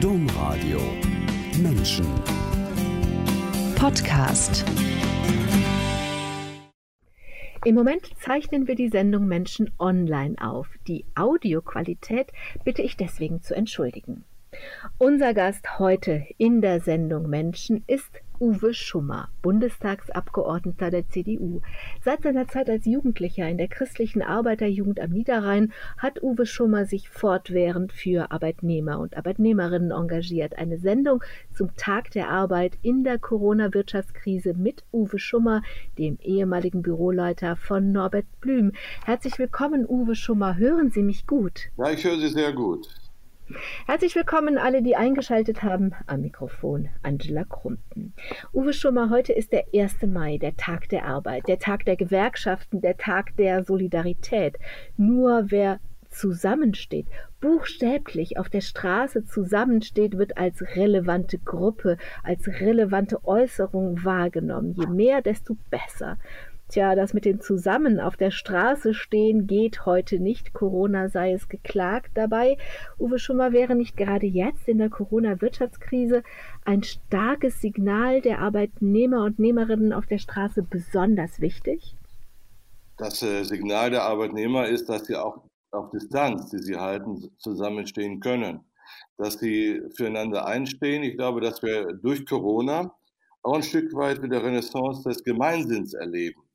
Domradio Menschen Podcast Im Moment zeichnen wir die Sendung Menschen online auf. Die Audioqualität bitte ich deswegen zu entschuldigen. Unser Gast heute in der Sendung Menschen ist Uwe Schummer, Bundestagsabgeordneter der CDU. Seit seiner Zeit als Jugendlicher in der christlichen Arbeiterjugend am Niederrhein hat Uwe Schummer sich fortwährend für Arbeitnehmer und Arbeitnehmerinnen engagiert. Eine Sendung zum Tag der Arbeit in der Corona-Wirtschaftskrise mit Uwe Schummer, dem ehemaligen Büroleiter von Norbert Blüm. Herzlich willkommen, Uwe Schummer. Hören Sie mich gut? Ja, ich höre Sie sehr gut. Herzlich willkommen alle, die eingeschaltet haben. Am Mikrofon Angela Krumpen. Uwe Schummer, heute ist der 1. Mai, der Tag der Arbeit, der Tag der Gewerkschaften, der Tag der Solidarität. Nur wer zusammensteht, buchstäblich auf der Straße zusammensteht, wird als relevante Gruppe, als relevante Äußerung wahrgenommen. Je mehr, desto besser. Tja, das mit dem Zusammen auf der Straße stehen geht heute nicht. Corona sei es geklagt. Dabei, Uwe Schummer, wäre nicht gerade jetzt in der Corona-Wirtschaftskrise ein starkes Signal der Arbeitnehmer und Nehmerinnen auf der Straße besonders wichtig? Das äh, Signal der Arbeitnehmer ist, dass sie auch auf Distanz, die sie halten, zusammenstehen können. Dass sie füreinander einstehen. Ich glaube, dass wir durch Corona auch ein Stück weit mit der Renaissance des Gemeinsinns erleben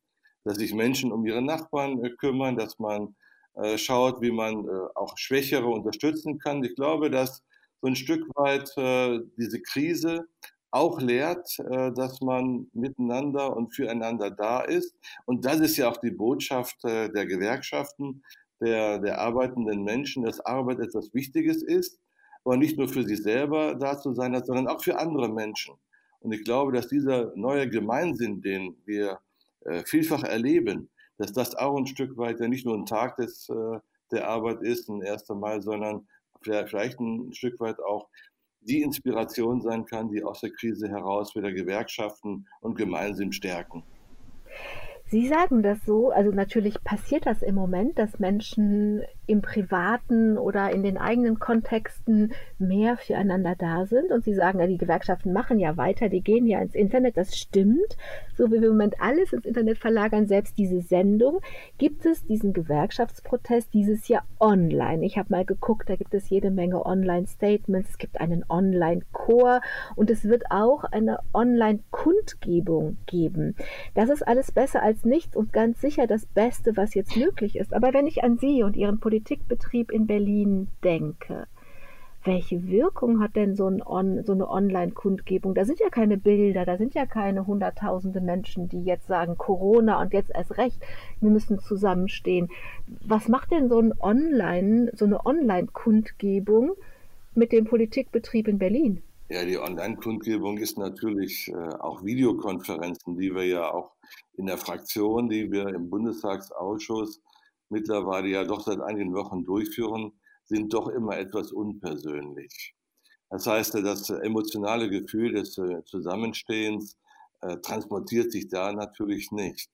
dass sich Menschen um ihre Nachbarn äh, kümmern, dass man äh, schaut, wie man äh, auch Schwächere unterstützen kann. Ich glaube, dass so ein Stück weit diese Krise auch lehrt, dass man miteinander und füreinander da ist. Und das ist ja auch die Botschaft der Gewerkschaften, der, der arbeitenden Menschen, dass Arbeit etwas Wichtiges ist, aber nicht nur für sich selber da zu sein hat, sondern auch für andere Menschen. Und ich glaube, dass dieser neue Gemeinsinn, den wir vielfach erleben, dass das auch ein Stück weit ja nicht nur ein Tag des, äh, der Arbeit ist, ein 1. Mai, sondern vielleicht ein Stück weit auch die Inspiration sein kann, die aus der Krise heraus wieder Gewerkschaften und Gemeinsinn stärken. Sie sagen das so, also natürlich passiert das im Moment, dass Menschen im privaten oder in den eigenen Kontexten mehr füreinander da sind. Und Sie sagen ja, die Gewerkschaften machen ja weiter, die gehen ja ins Internet. Das stimmt. So wie wir im Moment alles ins Internet verlagern, selbst diese Sendung, gibt es diesen Gewerkschaftsprotest dieses Jahr online. Ich habe mal geguckt, da gibt es jede Menge Online-Statements, es gibt einen Online-Chor und es wird auch eine Online-Kundgebung geben. Das ist alles besser als nichts und ganz sicher das Beste, was jetzt möglich ist. Aber wenn ich an Sie und Ihren Politikbetrieb in Berlin denke, welche Wirkung hat denn so, ein On, so eine Online-Kundgebung? Da sind ja keine Bilder, da sind ja keine hunderttausende Menschen, die jetzt sagen, Corona und jetzt erst recht, wir müssen zusammenstehen. Was macht denn so ein Online, so eine Online-Kundgebung mit dem Politikbetrieb in Berlin? Ja, die Online-Kundgebung ist natürlich äh, auch Videokonferenzen, die wir ja auch in der Fraktion, die wir im Bundestagsausschuss mittlerweile ja doch seit einigen Wochen durchführen, sind doch immer etwas unpersönlich. Das heißt, das emotionale Gefühl des äh, Zusammenstehens äh, transportiert sich da natürlich nicht.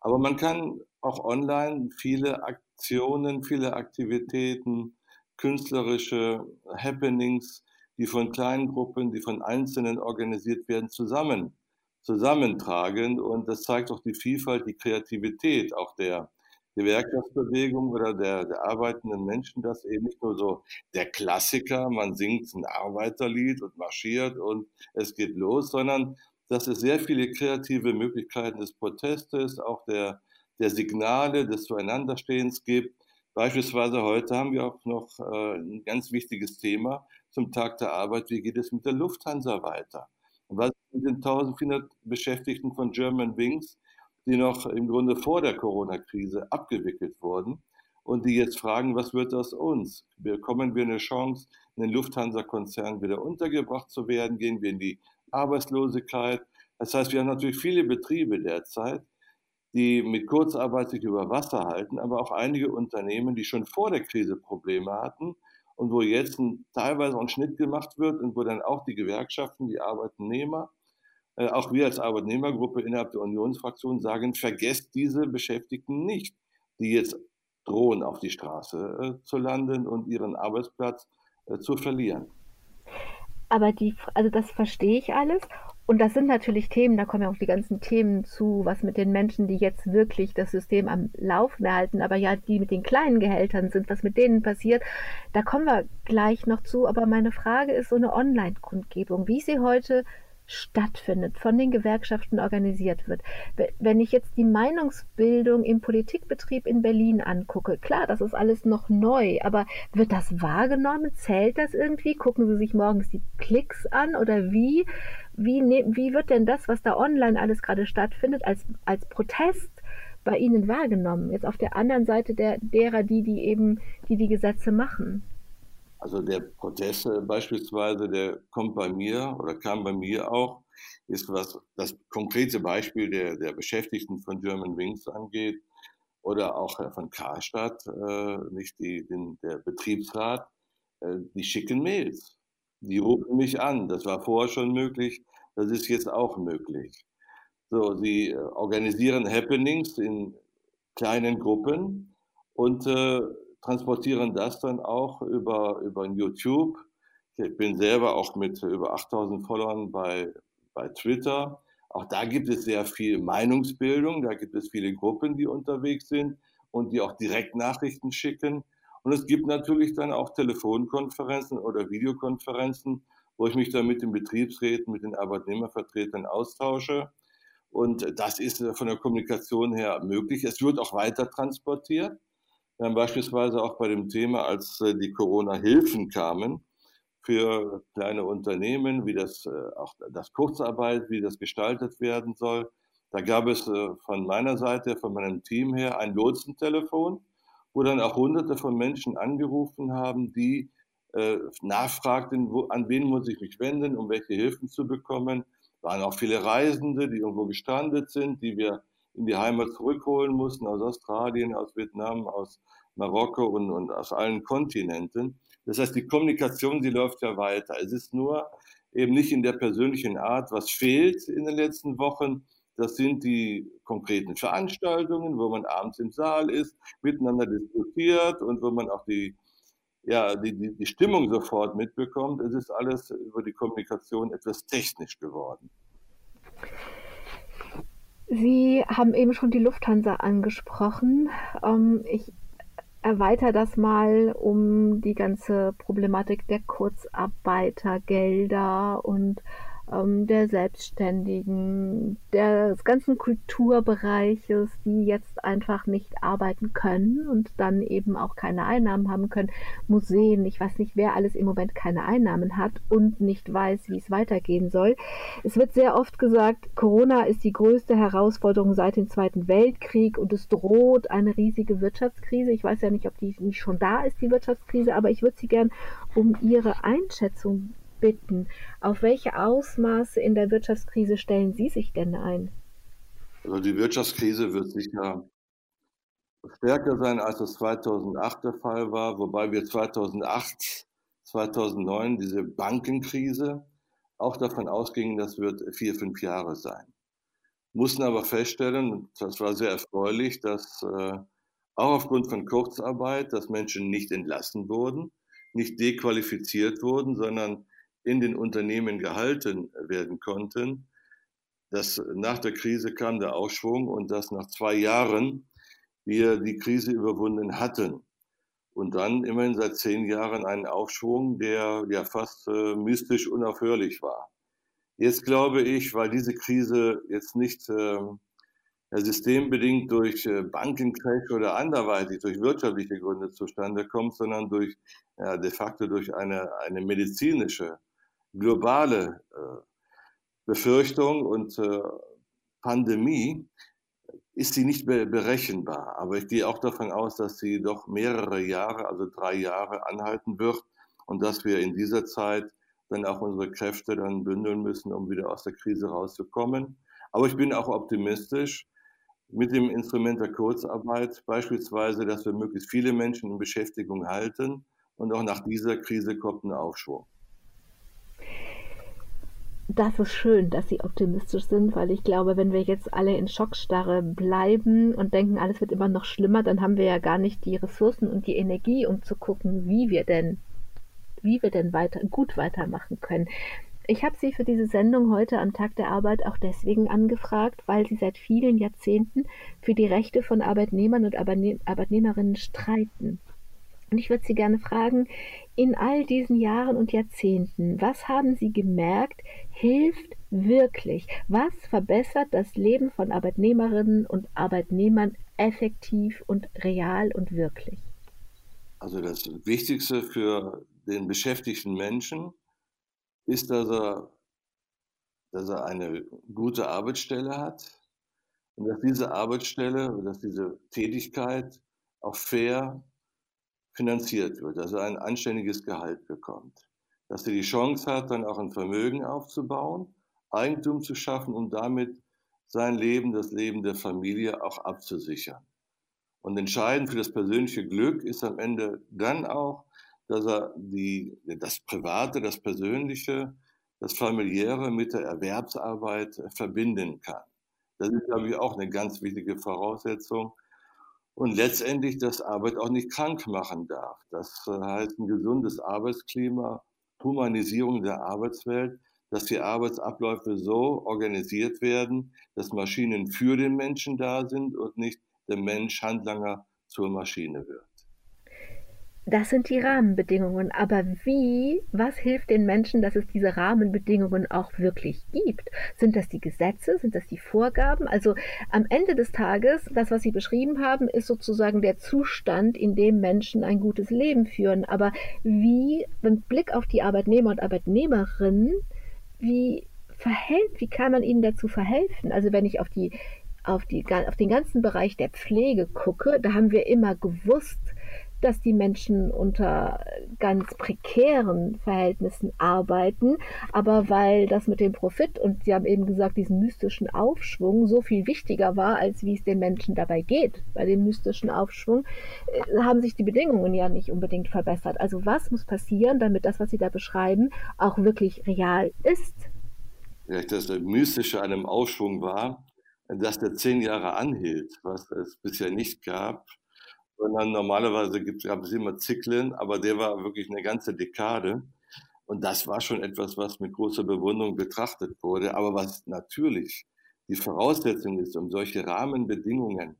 Aber man kann auch online viele Aktionen, viele Aktivitäten, künstlerische Happenings, die von kleinen Gruppen, die von Einzelnen organisiert werden, zusammen, zusammentragen. Und das zeigt auch die Vielfalt, die Kreativität auch der Gewerkschaftsbewegung oder der, der arbeitenden Menschen, dass eben nicht nur so der Klassiker, man singt ein Arbeiterlied und marschiert und es geht los, sondern dass es sehr viele kreative Möglichkeiten des Protestes, auch der, der Signale, des Zueinanderstehens gibt. Beispielsweise heute haben wir auch noch äh, ein ganz wichtiges Thema zum Tag der Arbeit. Wie geht es mit der Lufthansa weiter? Was mit den 1400 Beschäftigten von German Wings? die noch im Grunde vor der Corona-Krise abgewickelt wurden und die jetzt fragen, was wird aus uns? Bekommen wir eine Chance, in den Lufthansa-Konzern wieder untergebracht zu werden? Gehen wir in die Arbeitslosigkeit? Das heißt, wir haben natürlich viele Betriebe derzeit, die mit Kurzarbeit sich über Wasser halten, aber auch einige Unternehmen, die schon vor der Krise Probleme hatten und wo jetzt ein, teilweise ein Schnitt gemacht wird und wo dann auch die Gewerkschaften, die Arbeitnehmer äh, auch wir als Arbeitnehmergruppe innerhalb der Unionsfraktion sagen, vergesst diese Beschäftigten nicht, die jetzt drohen, auf die Straße äh, zu landen und ihren Arbeitsplatz äh, zu verlieren. Aber die, also das verstehe ich alles. Und das sind natürlich Themen, da kommen ja auch die ganzen Themen zu, was mit den Menschen, die jetzt wirklich das System am Laufen erhalten, aber ja, die mit den kleinen Gehältern sind, was mit denen passiert, da kommen wir gleich noch zu. Aber meine Frage ist so eine Online-Kundgebung, wie sie heute stattfindet, von den Gewerkschaften organisiert wird. Wenn ich jetzt die Meinungsbildung im Politikbetrieb in Berlin angucke, klar, das ist alles noch neu, aber wird das wahrgenommen? Zählt das irgendwie? Gucken Sie sich morgens die Klicks an oder wie? Wie, ne, wie wird denn das, was da online alles gerade stattfindet, als, als Protest bei Ihnen wahrgenommen? Jetzt auf der anderen Seite der, derer, die, die eben, die die Gesetze machen. Also der Protest beispielsweise, der kommt bei mir oder kam bei mir auch, ist was das konkrete Beispiel der, der Beschäftigten von German Wings angeht oder auch von Karstadt, äh, nicht die, den, der Betriebsrat, äh, die schicken Mails. Die rufen mich an. Das war vorher schon möglich, das ist jetzt auch möglich. So, sie äh, organisieren Happenings in kleinen Gruppen und äh, transportieren das dann auch über, über YouTube. Ich bin selber auch mit über 8000 Followern bei, bei Twitter. Auch da gibt es sehr viel Meinungsbildung, da gibt es viele Gruppen, die unterwegs sind und die auch direkt Nachrichten schicken. Und es gibt natürlich dann auch Telefonkonferenzen oder Videokonferenzen, wo ich mich dann mit den Betriebsräten, mit den Arbeitnehmervertretern austausche. Und das ist von der Kommunikation her möglich. Es wird auch weiter transportiert. Beispielsweise auch bei dem Thema, als äh, die Corona-Hilfen kamen für kleine Unternehmen, wie das äh, auch das Kurzarbeit, wie das gestaltet werden soll. Da gab es äh, von meiner Seite, von meinem Team her ein Lotsentelefon, wo dann auch hunderte von Menschen angerufen haben, die nachfragten, an wen muss ich mich wenden, um welche Hilfen zu bekommen. Es waren auch viele Reisende, die irgendwo gestrandet sind, die wir in die Heimat zurückholen mussten, aus Australien, aus Vietnam, aus Marokko und, und aus allen Kontinenten. Das heißt, die Kommunikation, die läuft ja weiter. Es ist nur eben nicht in der persönlichen Art, was fehlt in den letzten Wochen. Das sind die konkreten Veranstaltungen, wo man abends im Saal ist, miteinander diskutiert und wo man auch die, ja, die, die, die Stimmung sofort mitbekommt. Es ist alles über die Kommunikation etwas technisch geworden. Sie haben eben schon die Lufthansa angesprochen. Ähm, ich erweitere das mal um die ganze Problematik der Kurzarbeitergelder und ähm, der Selbstständigen, des ganzen Kulturbereiches, die jetzt einfach nicht arbeiten können und dann eben auch keine Einnahmen haben können. Museen, ich weiß nicht, wer alles im Moment keine Einnahmen hat und nicht weiß, wie es weitergehen soll. Es wird sehr oft gesagt, Corona ist die größte Herausforderung seit dem Zweiten Weltkrieg und es droht eine riesige Wirtschaftskrise. Ich weiß ja nicht, ob die nicht schon da ist, die Wirtschaftskrise, aber ich würde Sie gern um Ihre Einschätzung bitten. Auf welche Ausmaße in der Wirtschaftskrise stellen Sie sich denn ein? Also die Wirtschaftskrise wird sicher stärker sein, als es 2008 der Fall war, wobei wir 2008, 2009 diese Bankenkrise auch davon ausgingen, das wird vier, fünf Jahre sein. Mussten aber feststellen, das war sehr erfreulich, dass äh, auch aufgrund von Kurzarbeit, dass Menschen nicht entlassen wurden, nicht dequalifiziert wurden, sondern in den Unternehmen gehalten werden konnten, dass nach der Krise kam der Aufschwung und dass nach zwei Jahren wir die Krise überwunden hatten. Und dann immerhin seit zehn Jahren einen Aufschwung, der ja fast äh, mystisch unaufhörlich war. Jetzt glaube ich, weil diese Krise jetzt nicht äh, systembedingt durch äh, Bankencrash oder anderweitig durch wirtschaftliche Gründe zustande kommt, sondern durch ja, de facto durch eine, eine medizinische globale äh, Befürchtung und äh, Pandemie ist sie nicht berechenbar. Aber ich gehe auch davon aus, dass sie doch mehrere Jahre, also drei Jahre anhalten wird und dass wir in dieser Zeit dann auch unsere Kräfte dann bündeln müssen, um wieder aus der Krise rauszukommen. Aber ich bin auch optimistisch mit dem Instrument der Kurzarbeit, beispielsweise, dass wir möglichst viele Menschen in Beschäftigung halten und auch nach dieser Krise kommt ein Aufschwung das ist schön, dass Sie optimistisch sind, weil ich glaube, wenn wir jetzt alle in Schockstarre bleiben und denken, alles wird immer noch schlimmer, dann haben wir ja gar nicht die Ressourcen und die Energie, um zu gucken, wie wir denn wie wir denn weiter, gut weitermachen können. Ich habe Sie für diese Sendung heute am Tag der Arbeit auch deswegen angefragt, weil Sie seit vielen Jahrzehnten für die Rechte von Arbeitnehmern und Arbeitnehmerinnen streiten. Und ich würde Sie gerne fragen, in all diesen Jahren und Jahrzehnten, was haben Sie gemerkt, hilft wirklich? Was verbessert das Leben von Arbeitnehmerinnen und Arbeitnehmern effektiv und real und wirklich? Also das Wichtigste für den beschäftigten Menschen ist, dass er, dass er eine gute Arbeitsstelle hat und dass diese Arbeitsstelle, dass diese Tätigkeit auch fair finanziert wird, dass er ein anständiges Gehalt bekommt, dass er die Chance hat, dann auch ein Vermögen aufzubauen, Eigentum zu schaffen und damit sein Leben, das Leben der Familie auch abzusichern. Und entscheidend für das persönliche Glück ist am Ende dann auch, dass er die, das Private, das Persönliche, das Familiäre mit der Erwerbsarbeit verbinden kann. Das ist, glaube ich, auch eine ganz wichtige Voraussetzung, und letztendlich, dass Arbeit auch nicht krank machen darf. Das äh, heißt ein gesundes Arbeitsklima, Humanisierung der Arbeitswelt, dass die Arbeitsabläufe so organisiert werden, dass Maschinen für den Menschen da sind und nicht der Mensch Handlanger zur Maschine wird. Das sind die Rahmenbedingungen. Aber wie, was hilft den Menschen, dass es diese Rahmenbedingungen auch wirklich gibt? Sind das die Gesetze? Sind das die Vorgaben? Also am Ende des Tages, das, was Sie beschrieben haben, ist sozusagen der Zustand, in dem Menschen ein gutes Leben führen. Aber wie, mit Blick auf die Arbeitnehmer und Arbeitnehmerinnen, wie verhält, wie kann man ihnen dazu verhelfen? Also wenn ich auf die auf, die, auf den ganzen Bereich der Pflege gucke, da haben wir immer gewusst, dass die Menschen unter ganz prekären Verhältnissen arbeiten, aber weil das mit dem Profit und Sie haben eben gesagt, diesen mystischen Aufschwung so viel wichtiger war, als wie es den Menschen dabei geht, bei dem mystischen Aufschwung, äh, haben sich die Bedingungen ja nicht unbedingt verbessert. Also was muss passieren, damit das, was Sie da beschreiben, auch wirklich real ist? Vielleicht das Mystische an einem Aufschwung war, dass der zehn Jahre anhielt, was es bisher nicht gab sondern normalerweise gab es immer Zyklen, aber der war wirklich eine ganze Dekade. Und das war schon etwas, was mit großer Bewunderung betrachtet wurde. Aber was natürlich die Voraussetzung ist, um solche Rahmenbedingungen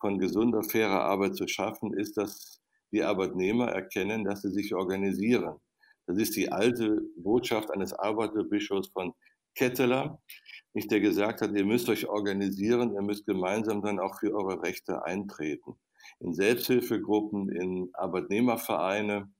von gesunder, fairer Arbeit zu schaffen, ist, dass die Arbeitnehmer erkennen, dass sie sich organisieren. Das ist die alte Botschaft eines Arbeiterbischofs von Ketteler, nicht der gesagt hat, ihr müsst euch organisieren, ihr müsst gemeinsam dann auch für eure Rechte eintreten in Selbsthilfegruppen, in Arbeitnehmervereine,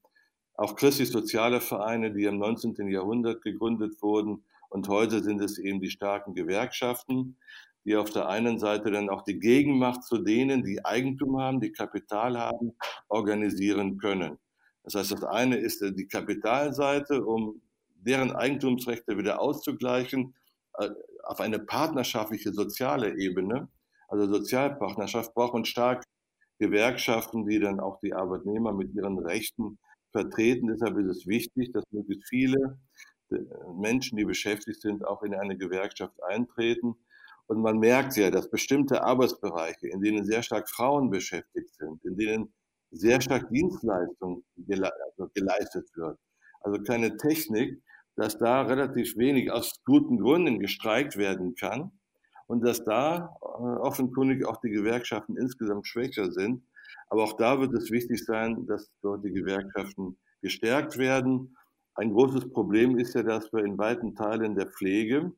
auch christlich-soziale Vereine, die im 19. Jahrhundert gegründet wurden. Und heute sind es eben die starken Gewerkschaften, die auf der einen Seite dann auch die Gegenmacht zu denen, die Eigentum haben, die Kapital haben, organisieren können. Das heißt, das eine ist die Kapitalseite, um deren Eigentumsrechte wieder auszugleichen, äh, auf eine partnerschaftliche soziale Ebene. Also Sozialpartnerschaft braucht man stark Gewerkschaften, die dann auch die Arbeitnehmer mit ihren Rechten vertreten. Deshalb ist es wichtig, dass möglichst viele äh, Menschen, die beschäftigt sind, auch in eine Gewerkschaft eintreten. Und man merkt ja, dass bestimmte Arbeitsbereiche, in denen sehr stark Frauen beschäftigt sind, in denen sehr stark Dienstleistung also geleistet wird, also keine Technik, dass da relativ wenig aus guten Gründen gestreikt werden kann und dass da äh, offenkundig auch die Gewerkschaften insgesamt schwächer sind. Aber auch da wird es wichtig sein, dass dort die Gewerkschaften gestärkt werden. Ein großes Problem ist ja, dass wir in weiten Teilen der Pflege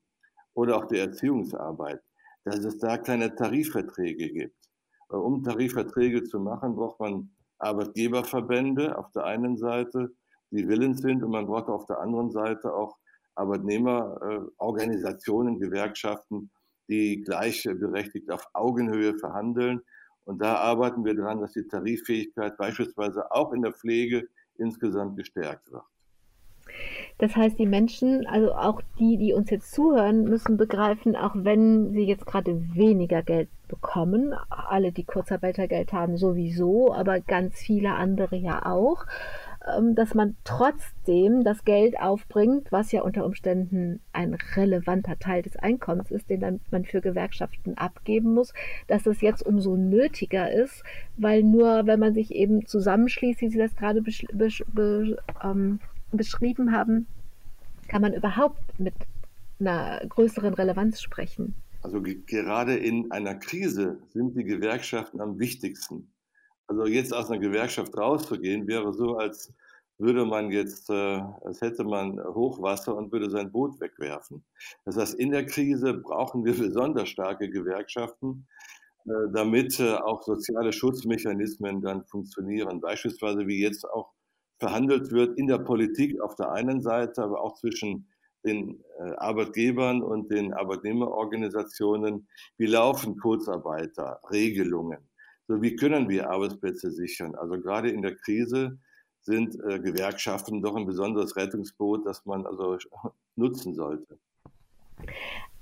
oder auch der Erziehungsarbeit, dass es da keine Tarifverträge gibt. Äh, um Tarifverträge zu machen, braucht man Arbeitgeberverbände auf der einen Seite, die willens sind, und man braucht auf der anderen Seite auch Arbeitnehmerorganisationen, Gewerkschaften, die gleichberechtigt auf Augenhöhe verhandeln. Und da arbeiten wir daran, dass die Tariffähigkeit beispielsweise auch in der Pflege insgesamt gestärkt wird. Das heißt, die Menschen, also auch die, die uns jetzt zuhören, müssen begreifen, auch wenn sie jetzt gerade weniger Geld bekommen, alle, die Kurzarbeitergeld haben, sowieso, aber ganz viele andere ja auch, dass man trotzdem das Geld aufbringt, was ja unter Umständen ein relevanter Teil des Einkommens ist, den man für Gewerkschaften abgeben muss, dass es jetzt umso nötiger ist, weil nur wenn man sich eben zusammenschließt, wie Sie das gerade be be ähm, beschrieben haben, kann man überhaupt mit einer größeren Relevanz sprechen? Also gerade in einer Krise sind die Gewerkschaften am wichtigsten. Also jetzt aus einer Gewerkschaft rauszugehen, wäre so, als würde man jetzt, äh, als hätte man Hochwasser und würde sein Boot wegwerfen. Das heißt, in der Krise brauchen wir besonders starke Gewerkschaften, äh, damit äh, auch soziale Schutzmechanismen dann funktionieren. Beispielsweise wie jetzt auch verhandelt wird in der Politik auf der einen Seite, aber auch zwischen den Arbeitgebern und den Arbeitnehmerorganisationen. Wie laufen Kurzarbeiterregelungen? So, wie können wir Arbeitsplätze sichern? Also gerade in der Krise sind äh, Gewerkschaften doch ein besonderes Rettungsboot, das man also nutzen sollte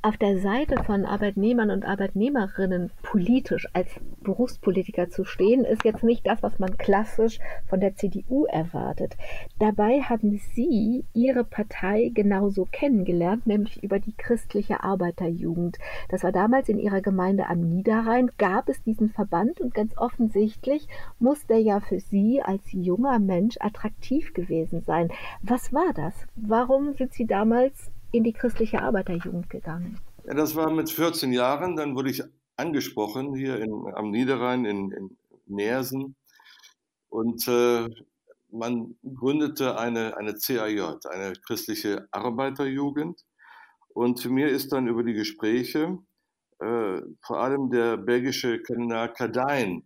auf der Seite von Arbeitnehmern und Arbeitnehmerinnen politisch als Berufspolitiker zu stehen, ist jetzt nicht das, was man klassisch von der CDU erwartet. Dabei haben Sie Ihre Partei genauso kennengelernt, nämlich über die christliche Arbeiterjugend. Das war damals in Ihrer Gemeinde am Niederrhein, gab es diesen Verband und ganz offensichtlich muss der ja für Sie als junger Mensch attraktiv gewesen sein. Was war das? Warum sind Sie damals in die christliche Arbeiterjugend gegangen? Ja, das war mit 14 Jahren. Dann wurde ich angesprochen hier in, am Niederrhein in, in Nersen. Und äh, man gründete eine, eine CAJ, eine christliche Arbeiterjugend. Und mir ist dann über die Gespräche äh, vor allem der belgische Kardinal Kadein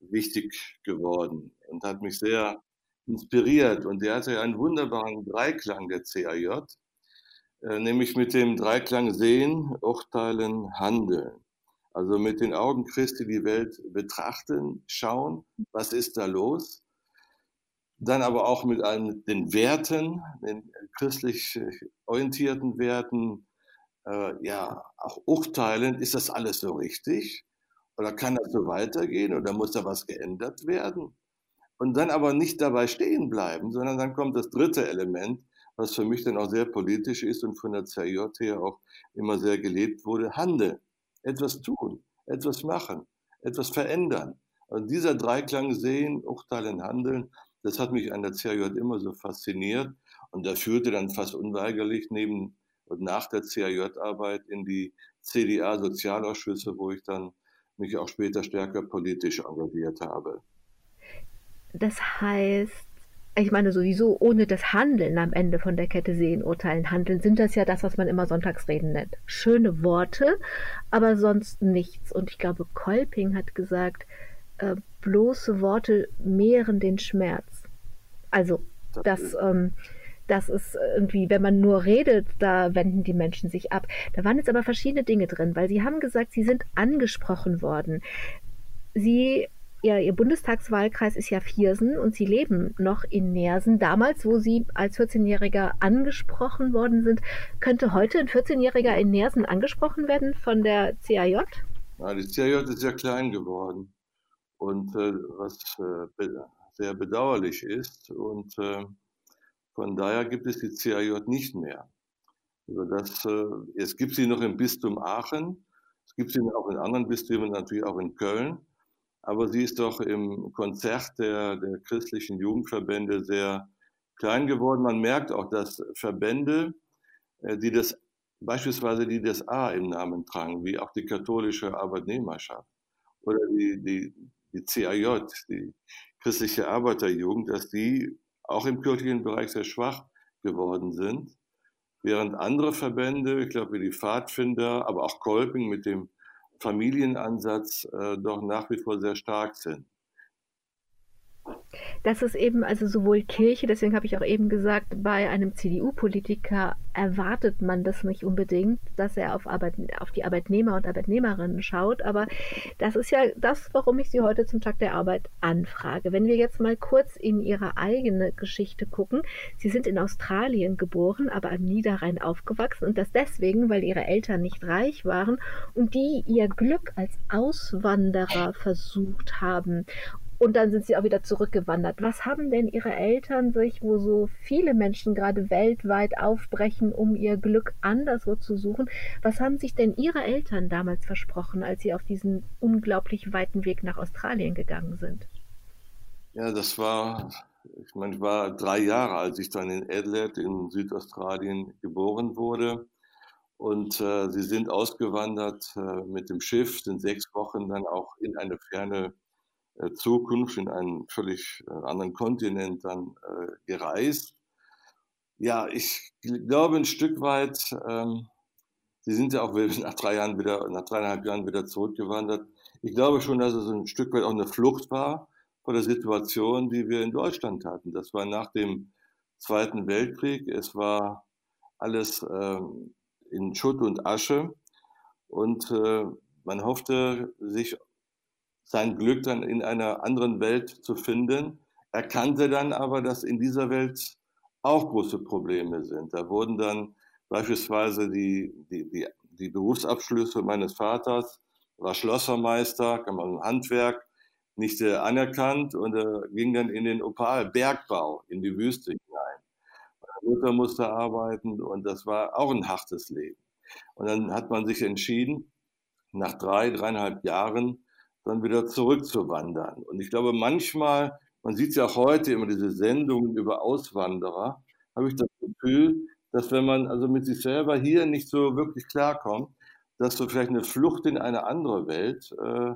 wichtig geworden und hat mich sehr inspiriert. Und der hatte einen wunderbaren Dreiklang der CAJ. Äh, nämlich mit dem Dreiklang Sehen, Urteilen, Handeln. Also mit den Augen Christi die Welt betrachten, schauen, was ist da los. Dann aber auch mit allen den Werten, den christlich orientierten Werten, äh, ja, auch urteilen, ist das alles so richtig? Oder kann das so weitergehen? Oder muss da was geändert werden? Und dann aber nicht dabei stehen bleiben, sondern dann kommt das dritte Element, was für mich dann auch sehr politisch ist und von der CJ her auch immer sehr gelebt wurde, handeln, etwas tun, etwas machen, etwas verändern. Also dieser Dreiklang sehen, urteilen, handeln, das hat mich an der CAJ immer so fasziniert und da führte dann fast unweigerlich neben und nach der CAJ-Arbeit in die CDA-Sozialausschüsse, wo ich dann mich auch später stärker politisch engagiert habe. Das heißt, ich meine sowieso ohne das Handeln am Ende von der Kette sehen, urteilen, handeln, sind das ja das, was man immer Sonntagsreden nennt. Schöne Worte, aber sonst nichts. Und ich glaube, Kolping hat gesagt, äh, bloße Worte mehren den Schmerz. Also, das, ähm, das ist irgendwie, wenn man nur redet, da wenden die Menschen sich ab. Da waren jetzt aber verschiedene Dinge drin, weil sie haben gesagt, sie sind angesprochen worden. Sie ja, Ihr Bundestagswahlkreis ist ja Viersen und Sie leben noch in Nersen. Damals, wo Sie als 14-Jähriger angesprochen worden sind, könnte heute ein 14-Jähriger in Nersen angesprochen werden von der CAJ? Ja, die CAJ ist ja klein geworden und äh, was äh, sehr bedauerlich ist und äh, von daher gibt es die CAJ nicht mehr. Also das, äh, es gibt sie noch im Bistum Aachen, es gibt sie auch in anderen Bistümern, natürlich auch in Köln aber sie ist doch im Konzert der, der christlichen Jugendverbände sehr klein geworden. Man merkt auch, dass Verbände, äh, die das beispielsweise die das A im Namen tragen, wie auch die katholische Arbeitnehmerschaft oder die, die, die CAJ, die christliche Arbeiterjugend, dass die auch im kirchlichen Bereich sehr schwach geworden sind, während andere Verbände, ich glaube wie die Pfadfinder, aber auch Kolping mit dem Familienansatz äh, doch nach wie vor sehr stark sind das ist eben also sowohl Kirche, deswegen habe ich auch eben gesagt, bei einem CDU-Politiker erwartet man das nicht unbedingt, dass er auf, Arbeit, auf die Arbeitnehmer und Arbeitnehmerinnen schaut, aber das ist ja das, warum ich Sie heute zum Tag der Arbeit anfrage. Wenn wir jetzt mal kurz in Ihre eigene Geschichte gucken. Sie sind in Australien geboren, aber am Niederrhein aufgewachsen und das deswegen, weil Ihre Eltern nicht reich waren und die ihr Glück als Auswanderer versucht haben und dann sind sie auch wieder zurückgewandert. Was haben denn Ihre Eltern sich, wo so viele Menschen gerade weltweit aufbrechen, um ihr Glück anderswo zu suchen, was haben sich denn Ihre Eltern damals versprochen, als sie auf diesen unglaublich weiten Weg nach Australien gegangen sind? Ja, das war ich meine, ich war drei Jahre, als ich dann in Adelaide in Südaustralien geboren wurde. Und äh, sie sind ausgewandert äh, mit dem Schiff, sind sechs Wochen dann auch in eine ferne Zukunft, in einen völlig äh, anderen Kontinent dann äh, gereist. Ja, ich glaube ein Stück weit, ähm, sie sind ja auch nach drei Jahren wieder, nach dreieinhalb Jahren wieder zurückgewandert. Ich glaube schon, dass es ein Stück weit auch eine Flucht war vor der Situation, die wir in Deutschland hatten. Das war nach dem Zweiten Weltkrieg. Es war alles ähm, in Schutt und Asche. Und äh, man hoffte, sich sein Glück dann in einer anderen Welt zu finden, erkannte dann aber, dass in dieser Welt auch große Probleme sind. Da wurden dann beispielsweise die, die, die, die Berufsabschlüsse meines Vaters, war Schlossermeister, kann man Handwerk, nicht äh, anerkannt und äh, ging dann in den Opal, Bergbau, in die Wüste Mutter musste arbeiten und das war auch ein hartes Leben. Und dann hat man sich entschieden, nach drei, dreieinhalb Jahren dann wieder zurückzuwandern. Und ich glaube, manchmal, man sieht es ja auch heute immer diese Sendungen über Auswanderer, habe ich das Gefühl, dass wenn man also mit sich selber hier nicht so wirklich klarkommt, dass so vielleicht eine Flucht in eine andere Welt äh,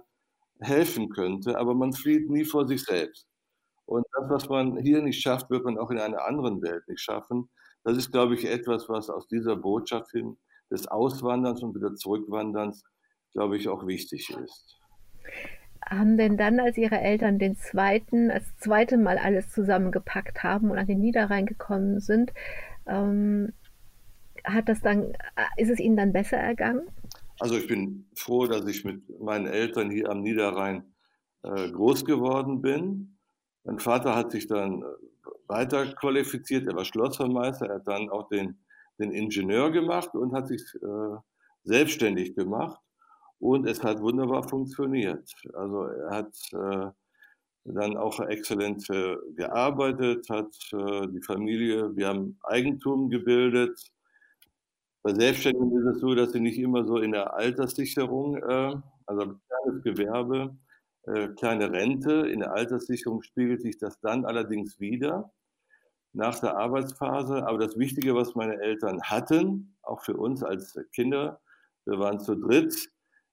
helfen könnte, aber man flieht nie vor sich selbst. Und das, was man hier nicht schafft, wird man auch in einer anderen Welt nicht schaffen. Das ist, glaube ich, etwas, was aus dieser Botschaft hin des Auswanderns und wieder Zurückwanderns, glaube ich, auch wichtig ist. Haben denn dann, als Ihre Eltern den zweiten, das zweite Mal alles zusammengepackt haben und an den Niederrhein gekommen sind, ähm, hat das dann, ist es Ihnen dann besser ergangen? Also ich bin froh, dass ich mit meinen Eltern hier am Niederrhein äh, groß geworden bin. Mein Vater hat sich dann äh, weiter qualifiziert, er war Schlossermeister, er hat dann auch den, den Ingenieur gemacht und hat sich äh, selbstständig gemacht und es hat wunderbar funktioniert. Also er hat äh, dann auch exzellent äh, gearbeitet, hat äh, die Familie, wir haben Eigentum gebildet. Bei Selbstständigen ist es so, dass sie nicht immer so in der Alterssicherung, also kleines Gewerbe, kleine Rente. In der Alterssicherung spiegelt sich das dann allerdings wieder nach der Arbeitsphase. Aber das Wichtige, was meine Eltern hatten, auch für uns als Kinder, wir waren zu dritt,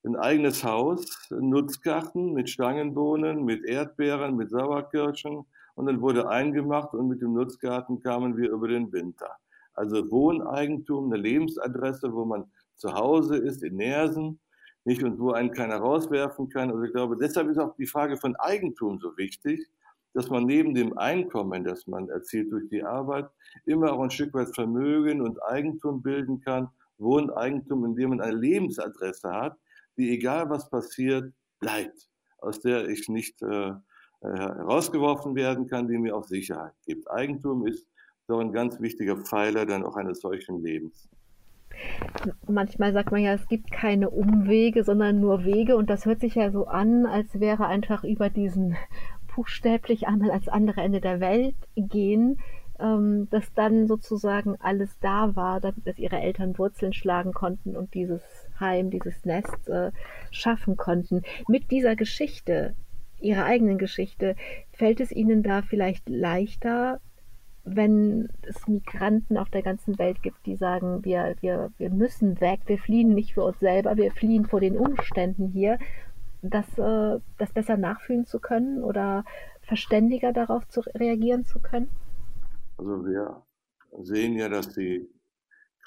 ein eigenes Haus, ein Nutzgarten mit Stangenbohnen, mit Erdbeeren, mit Sauerkirschen. Und dann wurde eingemacht und mit dem Nutzgarten kamen wir über den Winter. Also Wohneigentum, eine Lebensadresse, wo man zu Hause ist, in Nersen nicht und wo einen keiner rauswerfen kann. Also ich glaube, deshalb ist auch die Frage von Eigentum so wichtig, dass man neben dem Einkommen, das man erzielt durch die Arbeit, immer auch ein Stück weit Vermögen und Eigentum bilden kann, Wohneigentum, indem man eine Lebensadresse hat, die egal was passiert, bleibt, aus der ich nicht äh, äh herausgeworfen werden kann, die mir auch Sicherheit gibt. Eigentum ist so ein ganz wichtiger Pfeiler dann auch eines solchen Lebens. Manchmal sagt man ja, es gibt keine Umwege, sondern nur Wege. Und das hört sich ja so an, als wäre einfach über diesen buchstäblich einmal ans andere Ende der Welt gehen, ähm, dass dann sozusagen alles da war, dass, dass, ihre Eltern Wurzeln schlagen konnten und dieses Heim, dieses Nest äh, schaffen konnten. Mit dieser Geschichte, ihrer eigenen Geschichte, fällt es ihnen da vielleicht leichter, wenn es Migranten auf der ganzen Welt gibt, die sagen, wir, wir, wir müssen weg, wir fliehen nicht für uns selber, wir fliehen vor den Umständen hier, das, äh, das besser nachfühlen zu können oder verständiger darauf zu reagieren zu können? Also wir sehen ja, dass die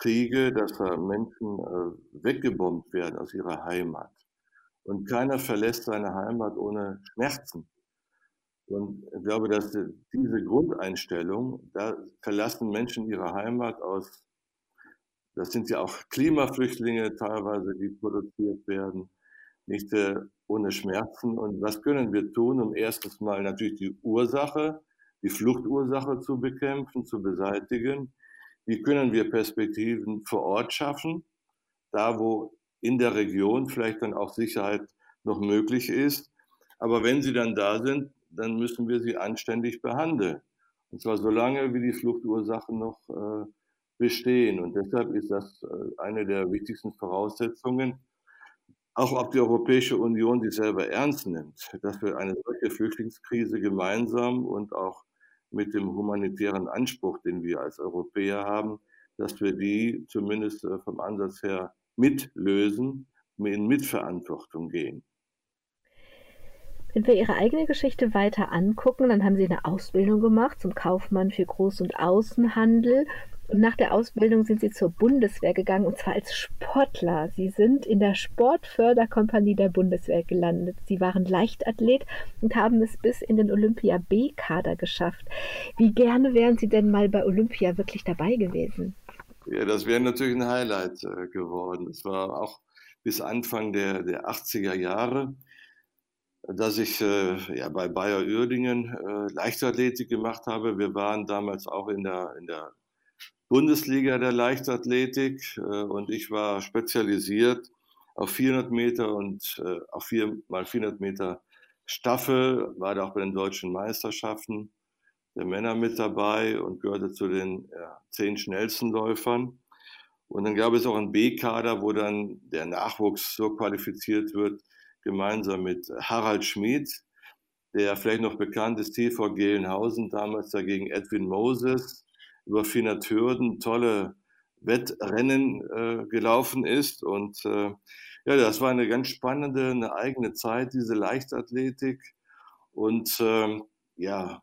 Kriege, dass da Menschen äh, weggebombt werden aus ihrer Heimat. Und keiner verlässt seine Heimat ohne Schmerzen. Und ich glaube, dass diese Grundeinstellung, da verlassen Menschen ihre Heimat aus, das sind ja auch Klimaflüchtlinge teilweise, die produziert werden, nicht äh, ohne Schmerzen. Und was können wir tun, um erstes Mal natürlich die Ursache, die Fluchtursache zu bekämpfen, zu beseitigen? Wie können wir Perspektiven vor Ort schaffen, da wo in der Region vielleicht dann auch Sicherheit noch möglich ist? Aber wenn sie dann da sind, dann müssen wir sie anständig behandeln. Und zwar so lange, wie die Fluchtursachen noch äh, bestehen. Und deshalb ist das äh, eine der wichtigsten Voraussetzungen, auch ob die Europäische Union sich selber ernst nimmt, dass wir eine solche Flüchtlingskrise gemeinsam und auch mit dem humanitären Anspruch, den wir als Europäer haben, dass wir die zumindest äh, vom Ansatz her mitlösen, in Mitverantwortung gehen. Wenn wir Ihre eigene Geschichte weiter angucken, dann haben Sie eine Ausbildung gemacht zum Kaufmann für Groß- und Außenhandel. Und nach der Ausbildung sind Sie zur Bundeswehr gegangen, und zwar als Sportler. Sie sind in der Sportförderkompanie der Bundeswehr gelandet. Sie waren Leichtathlet und haben es bis in den Olympia B-Kader geschafft. Wie gerne wären Sie denn mal bei Olympia wirklich dabei gewesen? Ja, das wäre natürlich ein Highlight äh, geworden. Das war auch bis Anfang der, der 80er Jahre dass ich äh, ja, bei Bayer Uerdingen äh, Leichtathletik gemacht habe. Wir waren damals auch in der, in der Bundesliga der Leichtathletik äh, und ich war spezialisiert auf 400 Meter und äh, auf 4 mal 400 Meter Staffel, war da auch bei den deutschen Meisterschaften der Männer mit dabei und gehörte zu den ja, zehn schnellsten Läufern. Und dann gab es auch einen B-Kader, wo dann der Nachwuchs so qualifiziert wird, gemeinsam mit Harald Schmid, der vielleicht noch bekannt ist, TV Gelnhausen, damals dagegen Edwin Moses, über 400 Hürden tolle Wettrennen äh, gelaufen ist. Und äh, ja, das war eine ganz spannende, eine eigene Zeit, diese Leichtathletik. Und äh, ja,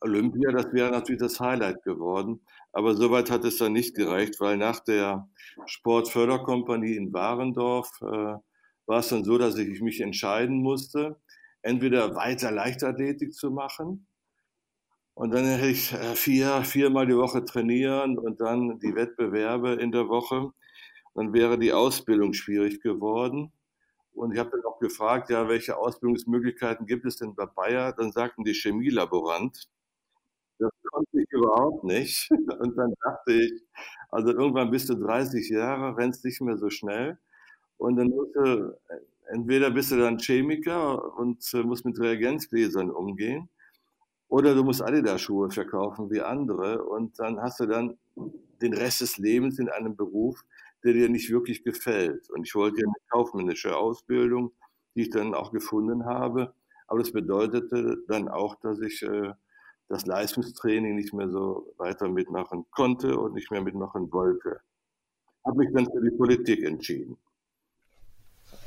Olympia, das wäre natürlich das Highlight geworden. Aber soweit hat es dann nicht gereicht, weil nach der Sportförderkompanie in Warendorf äh, war es dann so, dass ich mich entscheiden musste, entweder weiter Leichtathletik zu machen und dann hätte ich äh, vier, viermal die Woche trainieren und dann die Wettbewerbe in der Woche. Dann wäre die Ausbildung schwierig geworden. Und ich habe dann auch gefragt, ja, welche Ausbildungsmöglichkeiten gibt es denn bei Bayer? Dann sagten die Chemielaborant. Das konnte ich überhaupt nicht. Und dann dachte ich, also irgendwann bist du 30 Jahre, rennst nicht mehr so schnell. Und dann musst du, entweder bist du dann Chemiker und äh, musst mit Reagenzgläsern umgehen, oder du musst Adidas-Schuhe verkaufen wie andere und dann hast du dann den Rest des Lebens in einem Beruf, der dir nicht wirklich gefällt. Und ich wollte eine kaufmännische Ausbildung, die ich dann auch gefunden habe. Aber das bedeutete dann auch, dass ich äh, das Leistungstraining nicht mehr so weiter mitmachen konnte und nicht mehr mitmachen wollte. Habe mich dann für die Politik entschieden.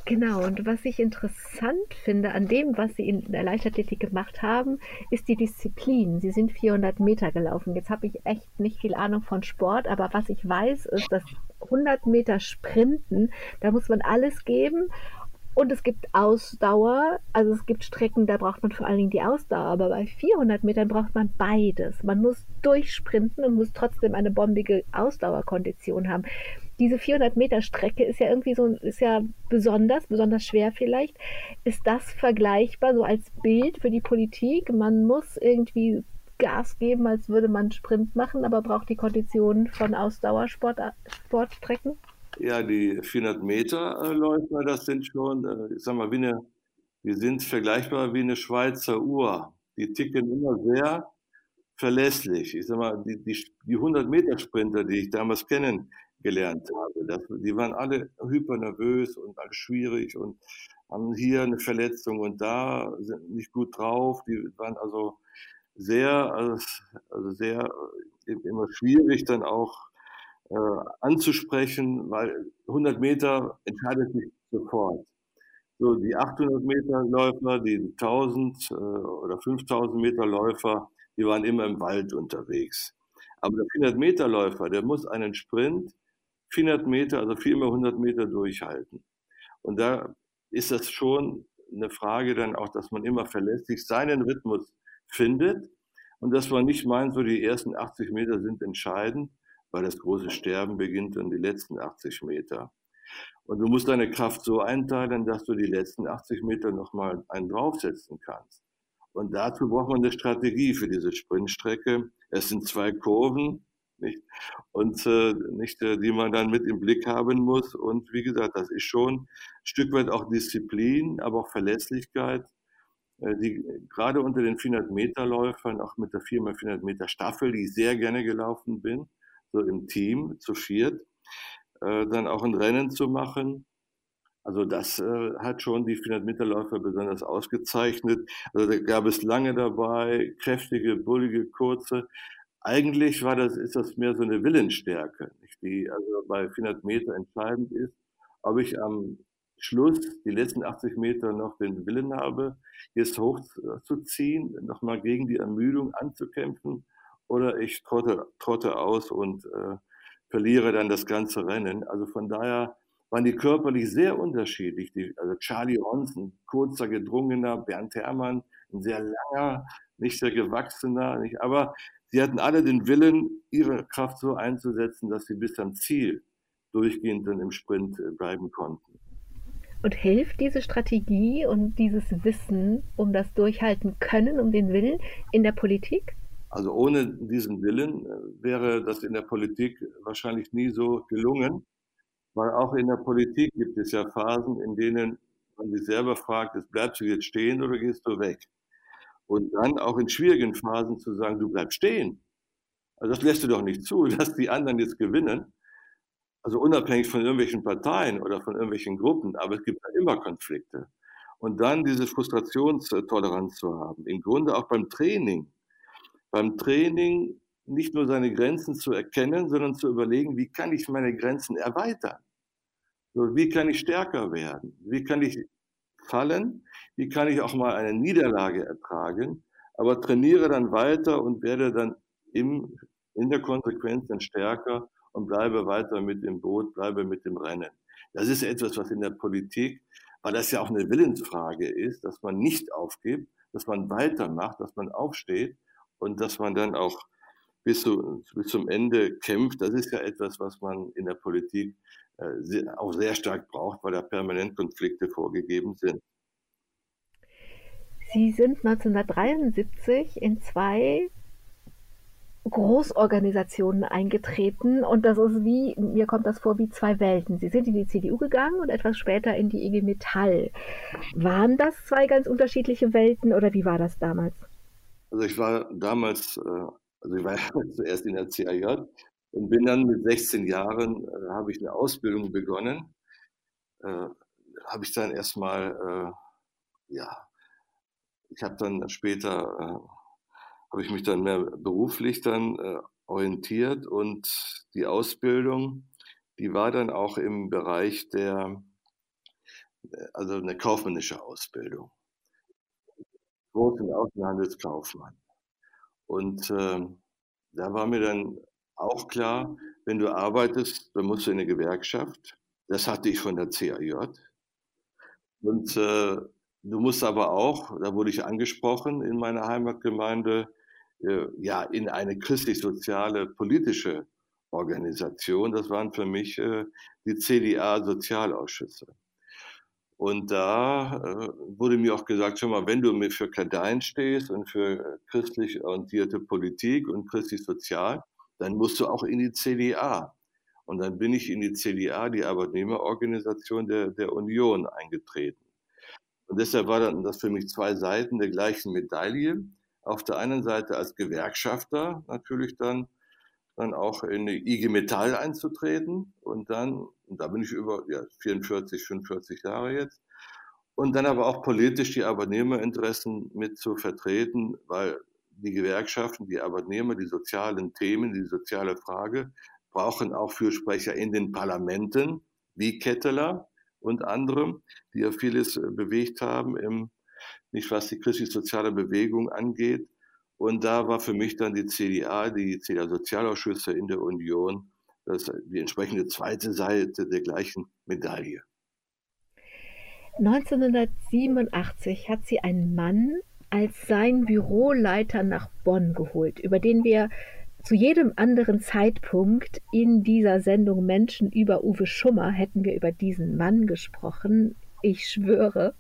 Genau, und was ich interessant finde an dem, was Sie in der Leichtathletik gemacht haben, ist die Disziplin. Sie sind 400 Meter gelaufen. Jetzt habe ich echt nicht viel Ahnung von Sport, aber was ich weiß, ist, dass 100 Meter Sprinten, da muss man alles geben. Und es gibt Ausdauer, also es gibt Strecken, da braucht man vor allen Dingen die Ausdauer, aber bei 400 Metern braucht man beides. Man muss durchsprinten und muss trotzdem eine bombige Ausdauerkondition haben diese 400 Meter Strecke ist ja irgendwie so, ist ja besonders, besonders schwer vielleicht. Ist das vergleichbar so als Bild für die Politik? Man muss irgendwie Gas geben, als würde man Sprint machen, aber braucht die Konditionen von Ausdauersportstrecken? Ja, die 400 Meter äh, Läufer, das sind schon, äh, ich sag mal, wie eine, die sind vergleichbar wie eine Schweizer Uhr. Die ticken immer sehr verlässlich. Ich sag mal, die, die, die 100 Meter Sprinter, die ich damals kennen gelernt habe. Das, die waren alle hyper nervös und alles schwierig und haben hier eine Verletzung und da sind nicht gut drauf. Die waren also sehr, also sehr äh, immer schwierig dann auch äh, anzusprechen, weil 100 Meter entscheidet sich sofort. So die 800 Meter Läufer, die 1000 äh, oder 5000 Meter Läufer, die waren immer im Wald unterwegs. Aber der 400 Meter Läufer, der muss einen Sprint 400 Meter, also viermal 100 Meter durchhalten. Und da ist das schon eine Frage dann auch, dass man immer verlässlich seinen Rhythmus findet und dass man nicht meint, so die ersten 80 Meter sind entscheidend, weil das große Sterben beginnt dann die letzten 80 Meter. Und du musst deine Kraft so einteilen, dass du die letzten 80 Meter nochmal einen draufsetzen kannst. Und dazu braucht man eine Strategie für diese Sprintstrecke. Es sind zwei Kurven, nicht? Und äh, nicht, äh, die man dann mit im Blick haben muss. Und wie gesagt, das ist schon ein Stück weit auch Disziplin, aber auch Verlässlichkeit, äh, die gerade unter den 400 Meter Läufern, auch mit der 4x400 Meter Staffel, die ich sehr gerne gelaufen bin, so im Team, zu viert, äh, dann auch ein Rennen zu machen. Also das äh, hat schon die 400-Meter-Läufer besonders ausgezeichnet. Also da gab es lange dabei, kräftige, bullige, kurze. Eigentlich war das, ist das mehr so eine Willensstärke, die also bei 400 Meter entscheidend ist, ob ich am Schluss, die letzten 80 Meter noch den Willen habe, jetzt hochzuziehen, nochmal gegen die Ermüdung anzukämpfen, oder ich trotte, trotte aus und äh, verliere dann das ganze Rennen. Also von daher waren die körperlich sehr unterschiedlich. Die, also Charlie Hons, ein kurzer, gedrungener, Bernd Herrmann, ein sehr langer, nicht sehr gewachsener, nicht, aber sie hatten alle den Willen, ihre Kraft so einzusetzen, dass sie bis am Ziel durchgehend dann im Sprint äh, bleiben konnten. Und hilft diese Strategie und dieses Wissen um das Durchhalten können, um den Willen in der Politik? Also ohne diesen Willen äh, wäre das in der Politik wahrscheinlich nie so gelungen. Weil auch in der Politik gibt es ja Phasen, in denen man sich selber fragt, bleibst du jetzt stehen oder gehst du weg? Und dann auch in schwierigen Phasen zu sagen, du bleibst stehen. Also das lässt du doch nicht zu, dass die anderen jetzt gewinnen. Also unabhängig von irgendwelchen Parteien oder von irgendwelchen Gruppen, aber es gibt ja immer Konflikte. Und dann diese Frustrationstoleranz zu haben, im Grunde auch beim Training. Beim Training nicht nur seine Grenzen zu erkennen, sondern zu überlegen, wie kann ich meine Grenzen erweitern? Wie kann ich stärker werden? Wie kann ich fallen? Wie kann ich auch mal eine Niederlage ertragen? Aber trainiere dann weiter und werde dann im, in der Konsequenz dann stärker und bleibe weiter mit dem Boot, bleibe mit dem Rennen. Das ist etwas, was in der Politik, weil das ja auch eine Willensfrage ist, dass man nicht aufgibt, dass man weitermacht, dass man aufsteht und dass man dann auch bis, zu, bis zum Ende kämpft, das ist ja etwas, was man in der Politik äh, auch sehr stark braucht, weil da permanent Konflikte vorgegeben sind. Sie sind 1973 in zwei Großorganisationen eingetreten und das ist wie, mir kommt das vor wie zwei Welten. Sie sind in die CDU gegangen und etwas später in die IG Metall. Waren das zwei ganz unterschiedliche Welten oder wie war das damals? Also ich war damals äh, also ich war zuerst in der CAJ und bin dann mit 16 Jahren, äh, habe ich eine Ausbildung begonnen. Äh, habe ich dann erstmal, ja, ich habe dann später, äh, habe ich mich dann mehr beruflich dann äh, orientiert und die Ausbildung, die war dann auch im Bereich der, äh, also eine kaufmännische Ausbildung. Großen Außenhandelskaufmann. Und äh, da war mir dann auch klar, wenn du arbeitest, dann musst du in eine Gewerkschaft. Das hatte ich von der CAJ. Und äh, du musst aber auch, da wurde ich angesprochen in meiner Heimatgemeinde, äh, ja, in eine christlich-soziale politische Organisation. Das waren für mich äh, die CDA-Sozialausschüsse. Und da äh, wurde mir auch gesagt, schon mal, wenn du mir für Kadein stehst und für christlich orientierte Politik und christlich sozial, dann musst du auch in die CDA. Und dann bin ich in die CDA, die Arbeitnehmerorganisation der, der Union, eingetreten. Und deshalb war das für mich zwei Seiten der gleichen Medaille. Auf der einen Seite als Gewerkschafter natürlich dann dann auch in die IG Metall einzutreten. Und dann, und da bin ich über ja, 44, 45 Jahre jetzt, und dann aber auch politisch die Arbeitnehmerinteressen mit zu vertreten, weil die Gewerkschaften, die Arbeitnehmer, die sozialen Themen, die soziale Frage brauchen auch Fürsprecher in den Parlamenten, wie Ketteler und andere, die ja vieles äh, bewegt haben, im, nicht was die christlich-soziale Bewegung angeht. Und da war für mich dann die CDA, die CDA-Sozialausschüsse in der Union, das, die entsprechende zweite Seite der gleichen Medaille. 1987 hat sie einen Mann als sein Büroleiter nach Bonn geholt, über den wir zu jedem anderen Zeitpunkt in dieser Sendung Menschen über Uwe Schummer hätten wir über diesen Mann gesprochen. Ich schwöre.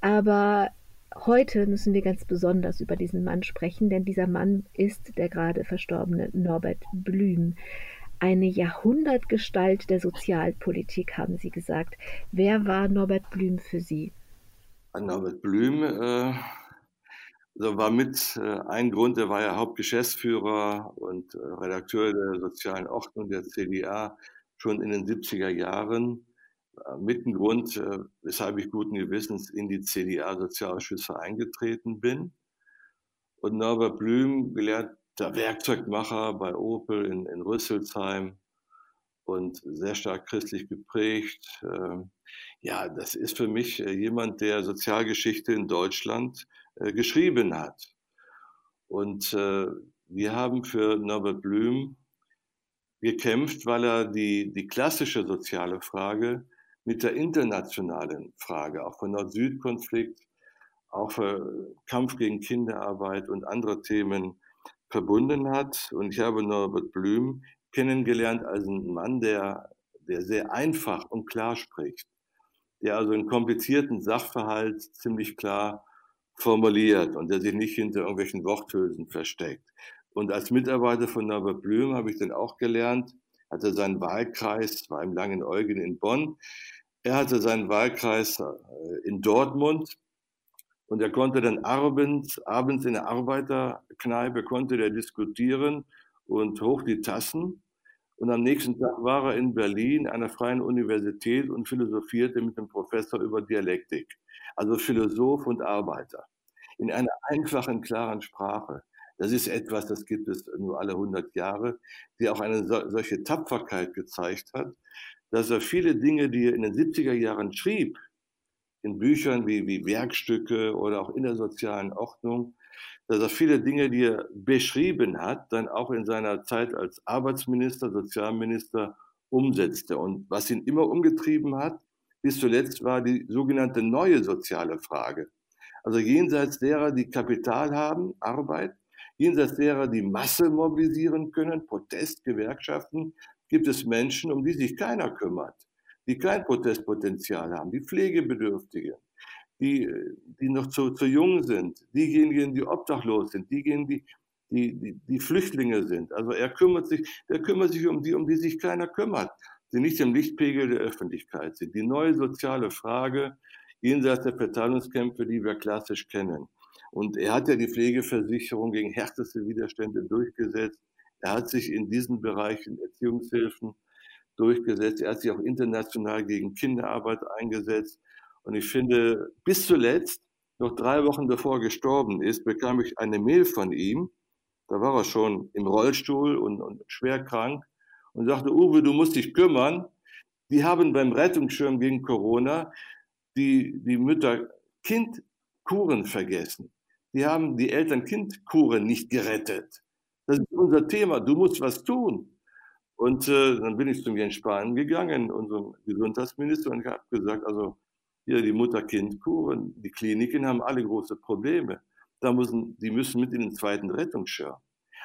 Aber Heute müssen wir ganz besonders über diesen Mann sprechen, denn dieser Mann ist der gerade verstorbene Norbert Blüm. Eine Jahrhundertgestalt der Sozialpolitik, haben Sie gesagt. Wer war Norbert Blüm für Sie? Norbert Blüm äh, also war mit äh, ein Grund, er war ja Hauptgeschäftsführer und äh, Redakteur der sozialen Ordnung der CDA schon in den 70er Jahren. äh, mit ein Grund, weshalb ich guten Gewissens in die CDA-Sozialausschüsse eingetreten bin. Und Norbert Blüm, gelernter Werkzeugmacher bei Opel in, in Rüsselsheim und sehr stark christlich geprägt. Ähm, ja, das ist für mich jemand, der Sozialgeschichte in Deutschland geschrieben hat. Und wir haben für Norbert Blüm gekämpft, weil er die, die klassische soziale Frage mit der internationalen Frage, auch von Nord-Süd-Konflikt, auch für Kampf gegen Kinderarbeit und andere Themen verbunden hat. Und ich habe Norbert Blüm kennengelernt als einen Mann, der, der sehr einfach und klar spricht, der also einen komplizierten Sachverhalt ziemlich klar formuliert und der sich nicht hinter irgendwelchen Worthülsen versteckt. Und als Mitarbeiter von Norbert Blüm habe ich dann auch gelernt, hatte seinen Wahlkreis, war im Langen Eugen in Bonn. Er hatte seinen Wahlkreis äh, in Dortmund und er konnte dann abends, abends in der Arbeiterkneipe konnte der diskutieren und hoch die Tassen. Und am nächsten Tag war er in Berlin der Freien Universität und philosophierte mit dem Professor über Dialektik. Also Philosoph und Arbeiter. In einer einfachen, klaren Sprache. Das ist etwas, das gibt es nur alle 100 Jahre, die auch eine solche Tapferkeit gezeigt hat, dass er viele Dinge, die er in den 70er Jahren schrieb, in Büchern wie, wie Werkstücke oder auch in der sozialen Ordnung, dass er viele Dinge, die er beschrieben hat, dann auch in seiner Zeit als Arbeitsminister, Sozialminister umsetzte. Und was ihn immer umgetrieben hat, bis zuletzt war die sogenannte neue soziale Frage. Also jenseits derer, die Kapital haben, Arbeit, jenseits derer die Masse mobilisieren können, Protest, Gewerkschaften, gibt es Menschen, um die sich keiner kümmert, die kein Protestpotenzial haben, die Pflegebedürftige, die, die noch zu, zu jung sind, diejenigen, die obdachlos sind, diejenigen, die, die, die, die Flüchtlinge sind. Also er kümmert sich, der kümmert sich um die, um die sich keiner kümmert, die nicht im Lichtpegel der Öffentlichkeit sind. Die neue soziale Frage jenseits der Verteilungskämpfe, die wir klassisch kennen. Und er hat ja die Pflegeversicherung gegen härteste Widerstände durchgesetzt. Er hat sich in diesen Bereichen Erziehungshilfen durchgesetzt. Er hat sich auch international gegen Kinderarbeit eingesetzt. Und ich finde, bis zuletzt, noch drei Wochen bevor er gestorben ist, bekam ich eine Mail von ihm. Da war er schon im Rollstuhl und, und schwer krank und sagte, Uwe, du musst dich kümmern. Die haben beim Rettungsschirm gegen Corona die, die Mütter-Kind-Kuren vergessen. Die haben die Eltern-Kind-Kuren nicht gerettet. Das ist unser Thema. Du musst was tun. Und äh, dann bin ich zum Jens Spahn gegangen, unserem Gesundheitsminister, und habe gesagt, also hier die Mutter-Kind-Kuren, die Kliniken haben alle große Probleme. Da müssen, die müssen mit in den zweiten Rettungsschirm.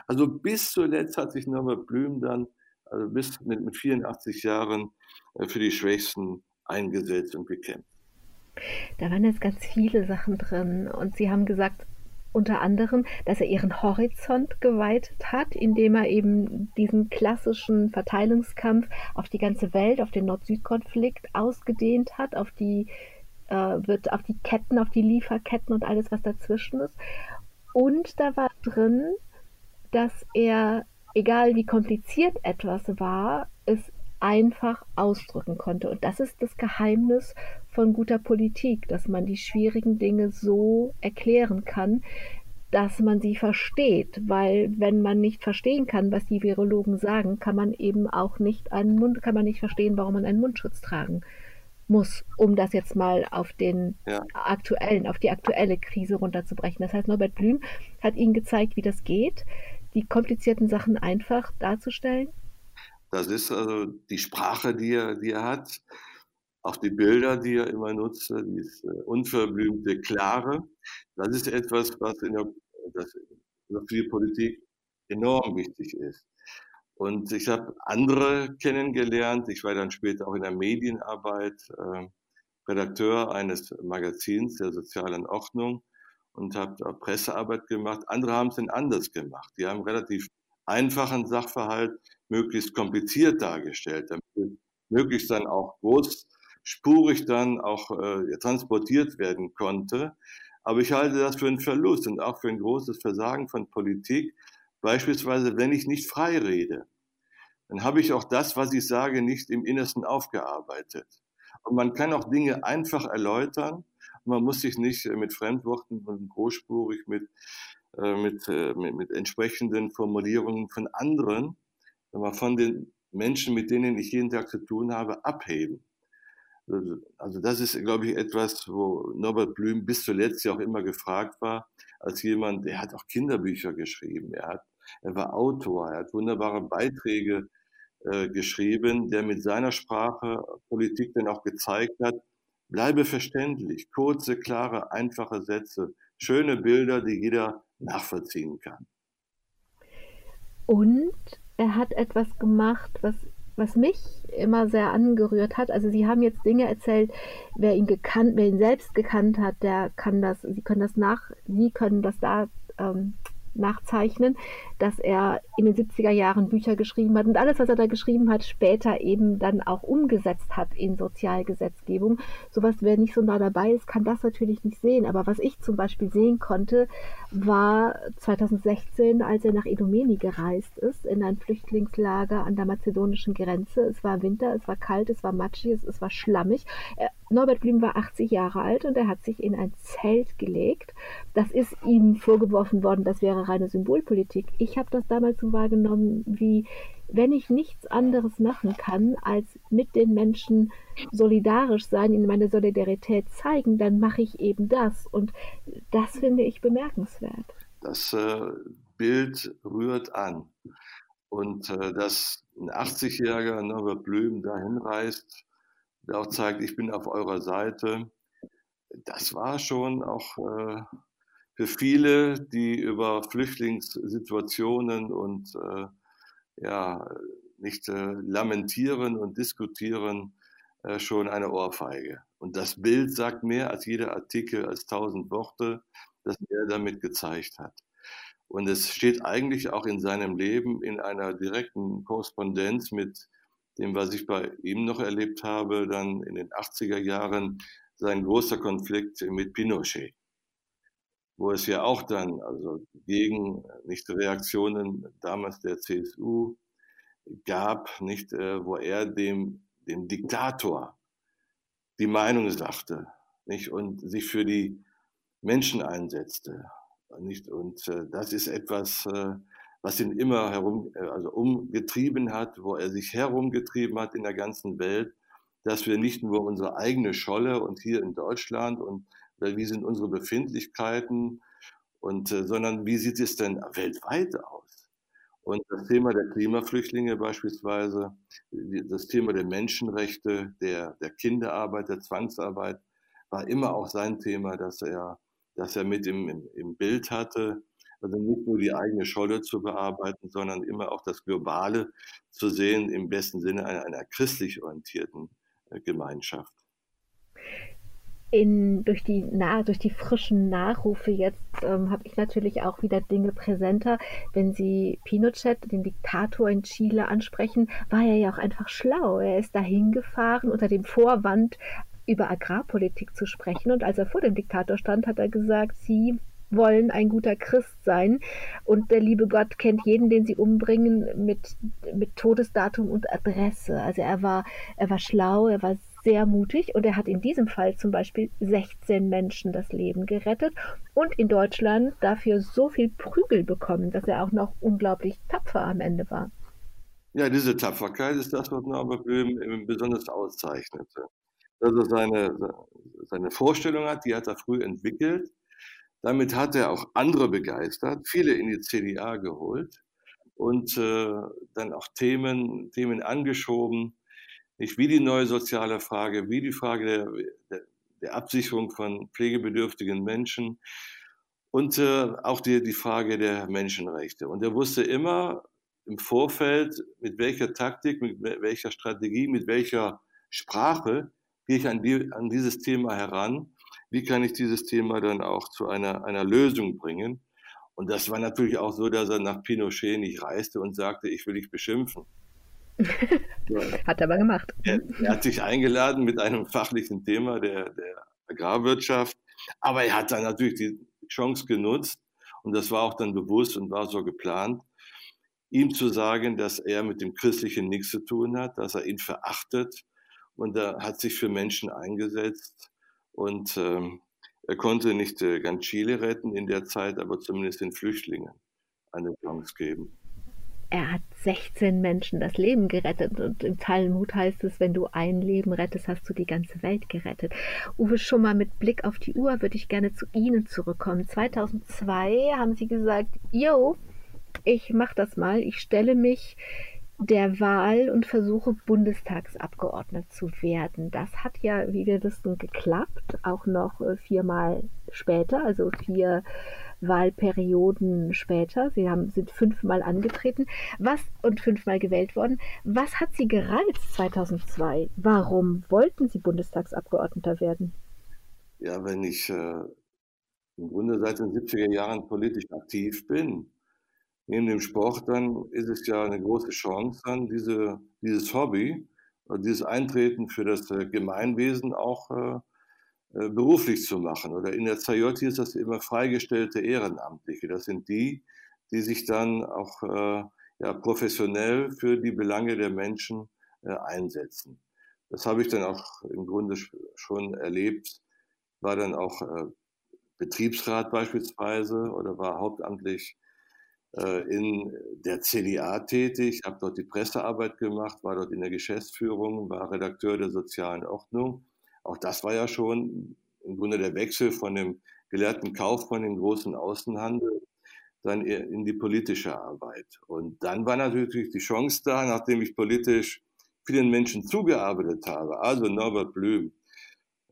Also bis zuletzt hat sich Norbert Blüm dann, also bis mit, mit 84 Jahren, äh, für die Schwächsten eingesetzt und gekämpft. Da waren jetzt ganz viele Sachen drin. Und Sie haben gesagt, unter anderem, dass er ihren Horizont geweitet hat, indem er eben diesen klassischen Verteilungskampf auf die ganze Welt, auf den Nord-Süd-Konflikt ausgedehnt hat, auf die äh, wird auf die Ketten, auf die Lieferketten und alles, was dazwischen ist. Und da war drin, dass er, egal wie kompliziert etwas war, es einfach ausdrücken konnte. Und das ist das Geheimnis von guter Politik, dass man die schwierigen Dinge so erklären kann, dass man sie versteht, weil wenn man nicht verstehen kann, was die Virologen sagen, kann man eben auch nicht einen Mund, kann man nicht verstehen, warum man einen Mundschutz tragen muss, um das jetzt mal auf den ja. aktuellen, auf die aktuelle Krise runterzubrechen. Das heißt, Norbert Blüm hat Ihnen gezeigt, wie das geht, die komplizierten Sachen einfach darzustellen. Das ist also die Sprache, die er, die er hat. Auch die Bilder, die er immer nutzt, dieses äh, unverblümte, klare, das ist etwas, was in der, das, für die Politik enorm wichtig ist. Und ich habe andere kennengelernt. Ich war dann später auch in der Medienarbeit äh, Redakteur eines Magazins der sozialen Ordnung und habe Pressearbeit gemacht. Andere haben es dann anders gemacht. Die haben relativ einfachen Sachverhalt möglichst kompliziert dargestellt, damit möglichst dann auch groß spurig dann auch äh, transportiert werden konnte. Aber ich halte das für einen Verlust und auch für ein großes Versagen von Politik. Beispielsweise, wenn ich nicht frei rede, dann habe ich auch das, was ich sage, nicht im Innersten aufgearbeitet. Und man kann auch Dinge einfach erläutern. Man muss sich nicht mit Fremdworten und großspurig mit, äh, mit, äh, mit, mit entsprechenden Formulierungen von anderen, von den Menschen, mit denen ich jeden Tag zu tun habe, abheben. Also das ist, glaube ich, etwas, wo Norbert Blüm bis zuletzt ja auch immer gefragt war, als jemand, der hat auch Kinderbücher geschrieben, er, hat, er war Autor, er hat wunderbare Beiträge äh, geschrieben, der mit seiner Sprache Politik dann auch gezeigt hat, bleibe verständlich, kurze, klare, einfache Sätze, schöne Bilder, die jeder nachvollziehen kann. Und er hat etwas gemacht, was was mich immer sehr angerührt hat. Also Sie haben jetzt Dinge erzählt, wer ihn gekannt, wer ihn selbst gekannt hat, der kann das, Sie können das nach, Sie können das da ähm, nachzeichnen, dass er in den 70er Jahren Bücher geschrieben hat und alles, was er da geschrieben hat, später eben dann auch umgesetzt hat in Sozialgesetzgebung. Sowas, wer nicht so nah dabei ist, kann das natürlich nicht sehen. Aber was ich zum Beispiel sehen konnte, war 2016, als er nach Idomeni gereist ist, in ein Flüchtlingslager an der mazedonischen Grenze. Es war Winter, es war kalt, es war matschig, es war schlammig. Norbert Blüm war 80 Jahre alt und er hat sich in ein Zelt gelegt. Das ist ihm vorgeworfen worden, das wäre reine Symbolpolitik. Ich habe das damals so wahrgenommen, wie wenn ich nichts anderes machen kann, als mit den Menschen solidarisch sein, ihnen meine Solidarität zeigen, dann mache ich eben das. Und das finde ich bemerkenswert. Das äh, Bild rührt an. Und äh, dass ein 80-jähriger Norbert Blüm dahin reist, der auch zeigt, ich bin auf eurer Seite. Das war schon auch äh, für viele, die über Flüchtlingssituationen und äh, ja, nicht äh, lamentieren und diskutieren, äh, schon eine Ohrfeige. Und das Bild sagt mehr als jeder Artikel, als tausend Worte, das er damit gezeigt hat. Und es steht eigentlich auch in seinem Leben in einer direkten Korrespondenz mit dem, was ich bei ihm noch erlebt habe, dann in den 80er Jahren sein großer Konflikt mit Pinochet, wo es ja auch dann, also gegen nicht Reaktionen damals der CSU gab, nicht, äh, wo er dem, dem Diktator die Meinung sagte, nicht, und sich für die Menschen einsetzte, nicht, und äh, das ist etwas, äh, was ihn immer herum, äh, also umgetrieben hat, wo er sich herumgetrieben hat in der ganzen Welt, dass wir nicht nur unsere eigene Scholle und hier in Deutschland und wie sind unsere Befindlichkeiten und äh, sondern wie sieht es denn weltweit aus? Und das Thema der Klimaflüchtlinge beispielsweise, das Thema der Menschenrechte, der, der Kinderarbeit, der Zwangsarbeit, war immer auch sein Thema, dass er, dass er mit im, im, im Bild hatte. Also nicht nur die eigene Scholle zu bearbeiten, sondern immer auch das Globale zu sehen, im besten Sinne einer, einer christlich orientierten äh, Gemeinschaft. In, durch, die, na, durch die frischen Nachrufe jetzt ähm, habe ich natürlich auch wieder Dinge präsenter. Wenn Sie Pinochet, den Diktator in Chile, ansprechen, war er ja auch einfach schlau. Er ist dahin gefahren unter dem Vorwand, über Agrarpolitik zu sprechen. Und als er vor dem Diktator stand, hat er gesagt, Sie wollen ein guter Christ sein. Und der liebe Gott kennt jeden, den sie umbringen, mit, mit Todesdatum und Adresse. Also er war, er war schlau, er war sehr mutig und er hat in diesem Fall zum Beispiel 16 Menschen das Leben gerettet und in Deutschland dafür so viel Prügel bekommen, dass er auch noch unglaublich tapfer am Ende war. Ja, diese Tapferkeit ist das, was Norbert Böhm besonders auszeichnete. Dass er seine, seine Vorstellung hat, die hat er früh entwickelt damit hat er auch andere begeistert, viele in die CDA geholt und äh, dann auch Themen, Themen angeschoben, nicht wie die neue soziale Frage, wie die Frage der, der, der Absicherung von pflegebedürftigen Menschen und äh, auch die, die Frage der Menschenrechte. Und er wusste immer im Vorfeld, mit welcher Taktik, mit welcher Strategie, mit welcher Sprache gehe ich an, die, an dieses Thema heran wie kann ich dieses Thema dann auch zu einer, einer Lösung bringen. Und das war natürlich auch so, dass er nach Pinochet nicht reiste und sagte, ich will dich beschimpfen. Hat er aber gemacht. Er, er, hat sich eingeladen mit einem fachlichen Thema der, der Agrarwirtschaft, aber er hat dann natürlich die Chance genutzt und das war auch dann bewusst und war so geplant, ihm zu sagen, dass er mit dem Christlichen nichts zu tun hat, dass er ihn verachtet und er hat sich für Menschen eingesetzt und ähm, er konnte nicht äh, ganz Chile retten in der Zeit, aber zumindest den Flüchtlingen eine Chance geben. Er hat 16 Menschen das Leben gerettet und im Talmud heißt es, wenn du ein Leben rettest, hast du die ganze Welt gerettet. Uwe schon mal mit Blick auf die Uhr würde ich gerne zu Ihnen zurückkommen. 2002 haben Sie gesagt, yo, ich mache das mal, ich stelle mich der Wahl und versuche Bundestagsabgeordnet zu werden. Das hat ja, wie wir wissen, geklappt, auch noch äh, viermal später, also vier Wahlperioden später. Sie haben, sind fünfmal angetreten was, und fünfmal gewählt worden. Was hat Sie gereizt 2002? Warum wollten Sie Bundestagsabgeordneter werden? Ja, wenn ich äh, im Grunde seit den 70er Jahren politisch aktiv bin, neben dem Sport, dann ist es ja eine große Chance, dann diese, dieses Hobby, dieses Eintreten für das äh, Gemeinwesen auch äh, äh, beruflich zu machen. Oder in der ZJ ist das immer freigestellte Ehrenamtliche. Das sind die, die sich dann auch äh, ja, professionell für die Belange der Menschen äh, einsetzen. Das habe ich dann auch im Grunde schon erlebt, war dann auch äh, Betriebsrat beispielsweise oder war hauptamtlich äh, in der CDA tätig, habe dort die Pressearbeit gemacht, war dort in der Geschäftsführung, war Redakteur der sozialen Ordnung. Auch das war ja schon im Grunde der Wechsel von dem gelehrten Kaufmann im großen Außenhandel dann in die politische Arbeit. Und dann war natürlich die Chance da, nachdem ich politisch vielen Menschen zugearbeitet habe, also Norbert Blüm,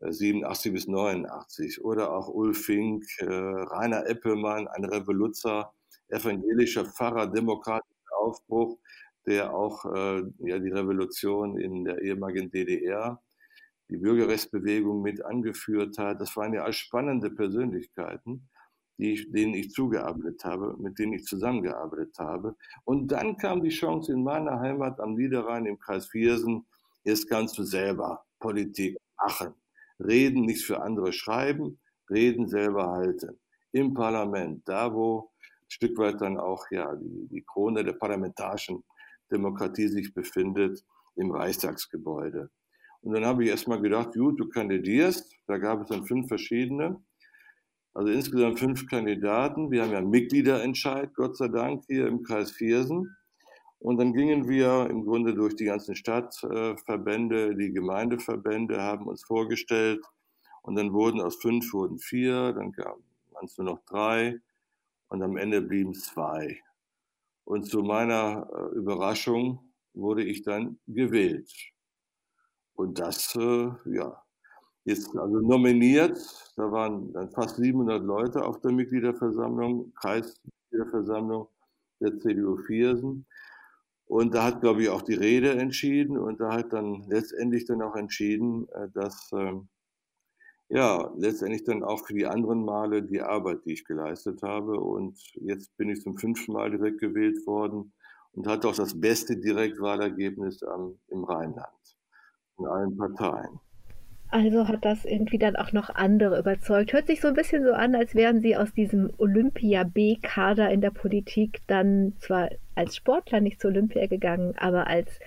87 äh, bis 89, oder auch Ulf Fink, äh, Rainer Eppelmann, ein Revoluzer, evangelischer Pfarrer, demokratischer Aufbruch, der auch äh, ja, die Revolution in der ehemaligen DDR, die Bürgerrechtsbewegung mit angeführt hat. Das waren ja alles spannende Persönlichkeiten, die denen ich zugearbeitet habe, mit denen ich zusammengearbeitet habe. Und dann kam die Chance in meiner Heimat am Niederrhein im Kreis Viersen, jetzt kannst du selber Politik machen. Reden, nichts für andere schreiben, reden selber halten. Im Parlament, da wo Stück weit dann auch ja die, die Krone der parlamentarischen Demokratie sich befindet im Reichstagsgebäude. Und dann habe ich erstmal gedacht, gut, du kandidierst. Da gab es dann fünf verschiedene. Also insgesamt fünf Kandidaten. Wir haben ja Mitgliederentscheid, Gott sei Dank, hier im Kreis Viersen. Und dann gingen wir im Grunde durch die ganzen Stadtverbände, die Gemeindeverbände, haben uns vorgestellt. Und dann wurden aus fünf wurden vier, dann waren es nur noch drei und am Ende blieben zwei. Und zu meiner äh, Überraschung wurde ich dann gewählt. Und das, äh, ja, jetzt also nominiert, da waren dann fast 700 Leute auf der Mitgliederversammlung, Kreismitgliederversammlung der CDU Viersen. Und da hat, glaube ich, auch die Rede entschieden und da hat dann letztendlich dann auch entschieden, äh, dass ähm, ja, letztendlich dann auch für die anderen Male die Arbeit, die ich geleistet habe. Und jetzt bin ich zum fünften Mal direkt gewählt worden und hatte auch das beste Direktwahlergebnis am, im Rheinland in allen Parteien. Also hat das irgendwie dann auch noch andere überzeugt. Hört sich so ein bisschen so an, als wären Sie aus diesem Olympia-B-Kader in der Politik dann zwar als Sportler nicht zur Olympia gegangen, aber als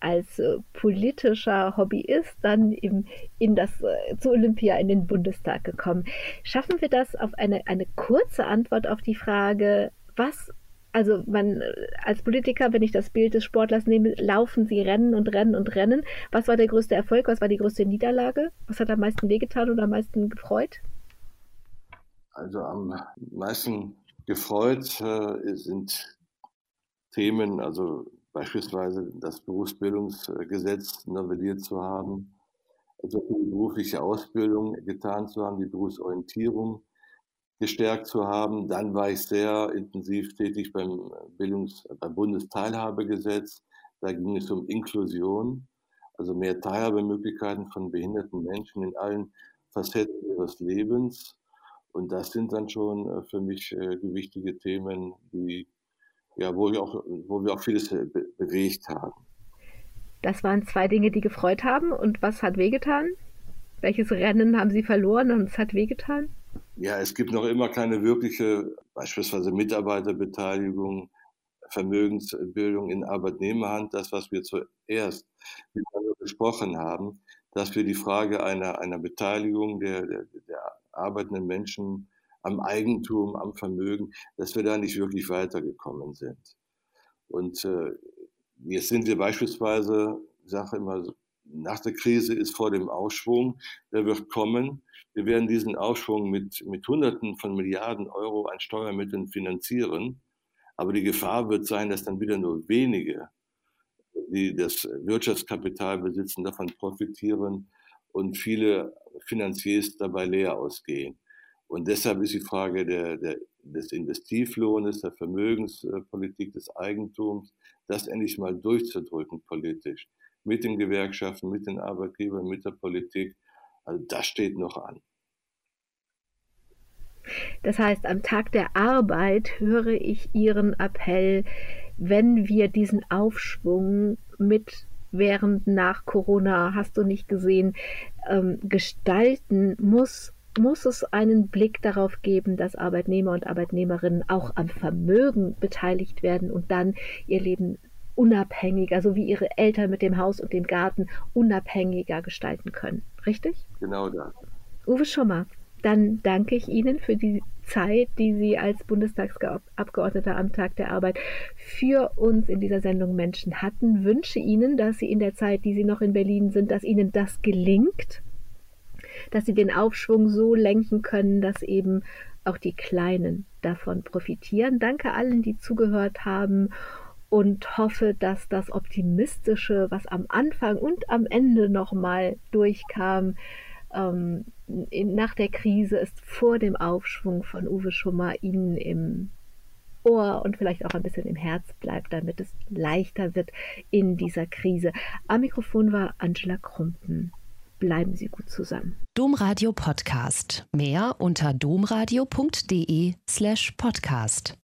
als äh, politischer Hobbyist dann im, in das, äh, zu Olympia in den Bundestag gekommen. Schaffen wir das auf eine, eine kurze Antwort auf die Frage, was also man als Politiker, wenn ich das Bild des Sportlers nehme, laufen sie rennen und rennen und rennen. Was war der größte Erfolg? Was war die größte Niederlage? Was hat am meisten wehgetan oder am meisten gefreut? Also am meisten gefreut äh, sind Themen, also beispielsweise das Berufsbildungsgesetz novelliert zu haben, also die berufliche Ausbildung getan zu haben, die Berufsorientierung gestärkt zu haben. Dann war ich sehr intensiv tätig beim, Bildungs-, beim Bundesteilhabegesetz. Da ging es um Inklusion, also mehr Teilhabemöglichkeiten von behinderten Menschen in allen Facetten ihres Lebens. Und das sind dann schon äh, für mich äh, gewichtige Themen, die ja, wo, wir auch, wo wir auch vieles be bewegt haben. Das waren zwei Dinge, die gefreut haben. Und was hat wehgetan? Welches Rennen haben Sie verloren und es hat wehgetan? Ja, es gibt noch immer keine wirkliche, beispielsweise Mitarbeiterbeteiligung, Vermögensbildung in Arbeitnehmerhand. Das, was wir zuerst besprochen haben, dass wir die Frage einer, einer Beteiligung der, der, der arbeitenden Menschen am Eigentum, am Vermögen, dass wir da nicht wirklich weitergekommen sind. Und äh, jetzt sind wir beispielsweise, ich sage immer, nach der Krise ist vor dem Aufschwung, der wird kommen. Wir werden diesen Aufschwung mit, mit Hunderten von Milliarden Euro an Steuermitteln finanzieren. Aber die Gefahr wird sein, dass dann wieder nur wenige, die das Wirtschaftskapital besitzen, davon profitieren und viele Finanziers dabei leer ausgehen. Und deshalb ist die Frage der, der, des Investivlohnes, der Vermögenspolitik, des Eigentums, das endlich mal durchzudrücken politisch, mit den Gewerkschaften, mit den Arbeitgebern, mit der Politik, also das steht noch an. Das heißt, am Tag der Arbeit höre ich Ihren Appell, wenn wir diesen Aufschwung mit während nach Corona, hast du nicht gesehen, ähm, gestalten, muss, muss es einen Blick darauf geben, dass Arbeitnehmer und Arbeitnehmerinnen auch am Vermögen beteiligt werden und dann ihr Leben unabhängiger, so wie ihre Eltern mit dem Haus und dem Garten unabhängiger gestalten können. Richtig? Genau das. Uwe Schommer, dann danke ich Ihnen für die Zeit, die Sie als Bundestagsabgeordneter am Tag der Arbeit für uns in dieser Sendung Menschen hatten. Wünsche Ihnen, dass Sie in der Zeit, die Sie noch in Berlin sind, dass Ihnen das gelingt, dass Sie den Aufschwung so lenken können, dass eben auch die Kleinen davon profitieren. Danke allen, die zugehört haben und hoffe, dass das Optimistische, was am Anfang und am Ende nochmal durchkam, ähm, in, nach der Krise ist vor dem Aufschwung von Uwe Schummer Ihnen im Ohr und vielleicht auch ein bisschen im Herz bleibt, damit es leichter wird in dieser Krise. Am Mikrofon war Angela Krumpen. Bleiben Sie gut zusammen. Domradio Podcast. Mehr unter domradio.de slash podcast.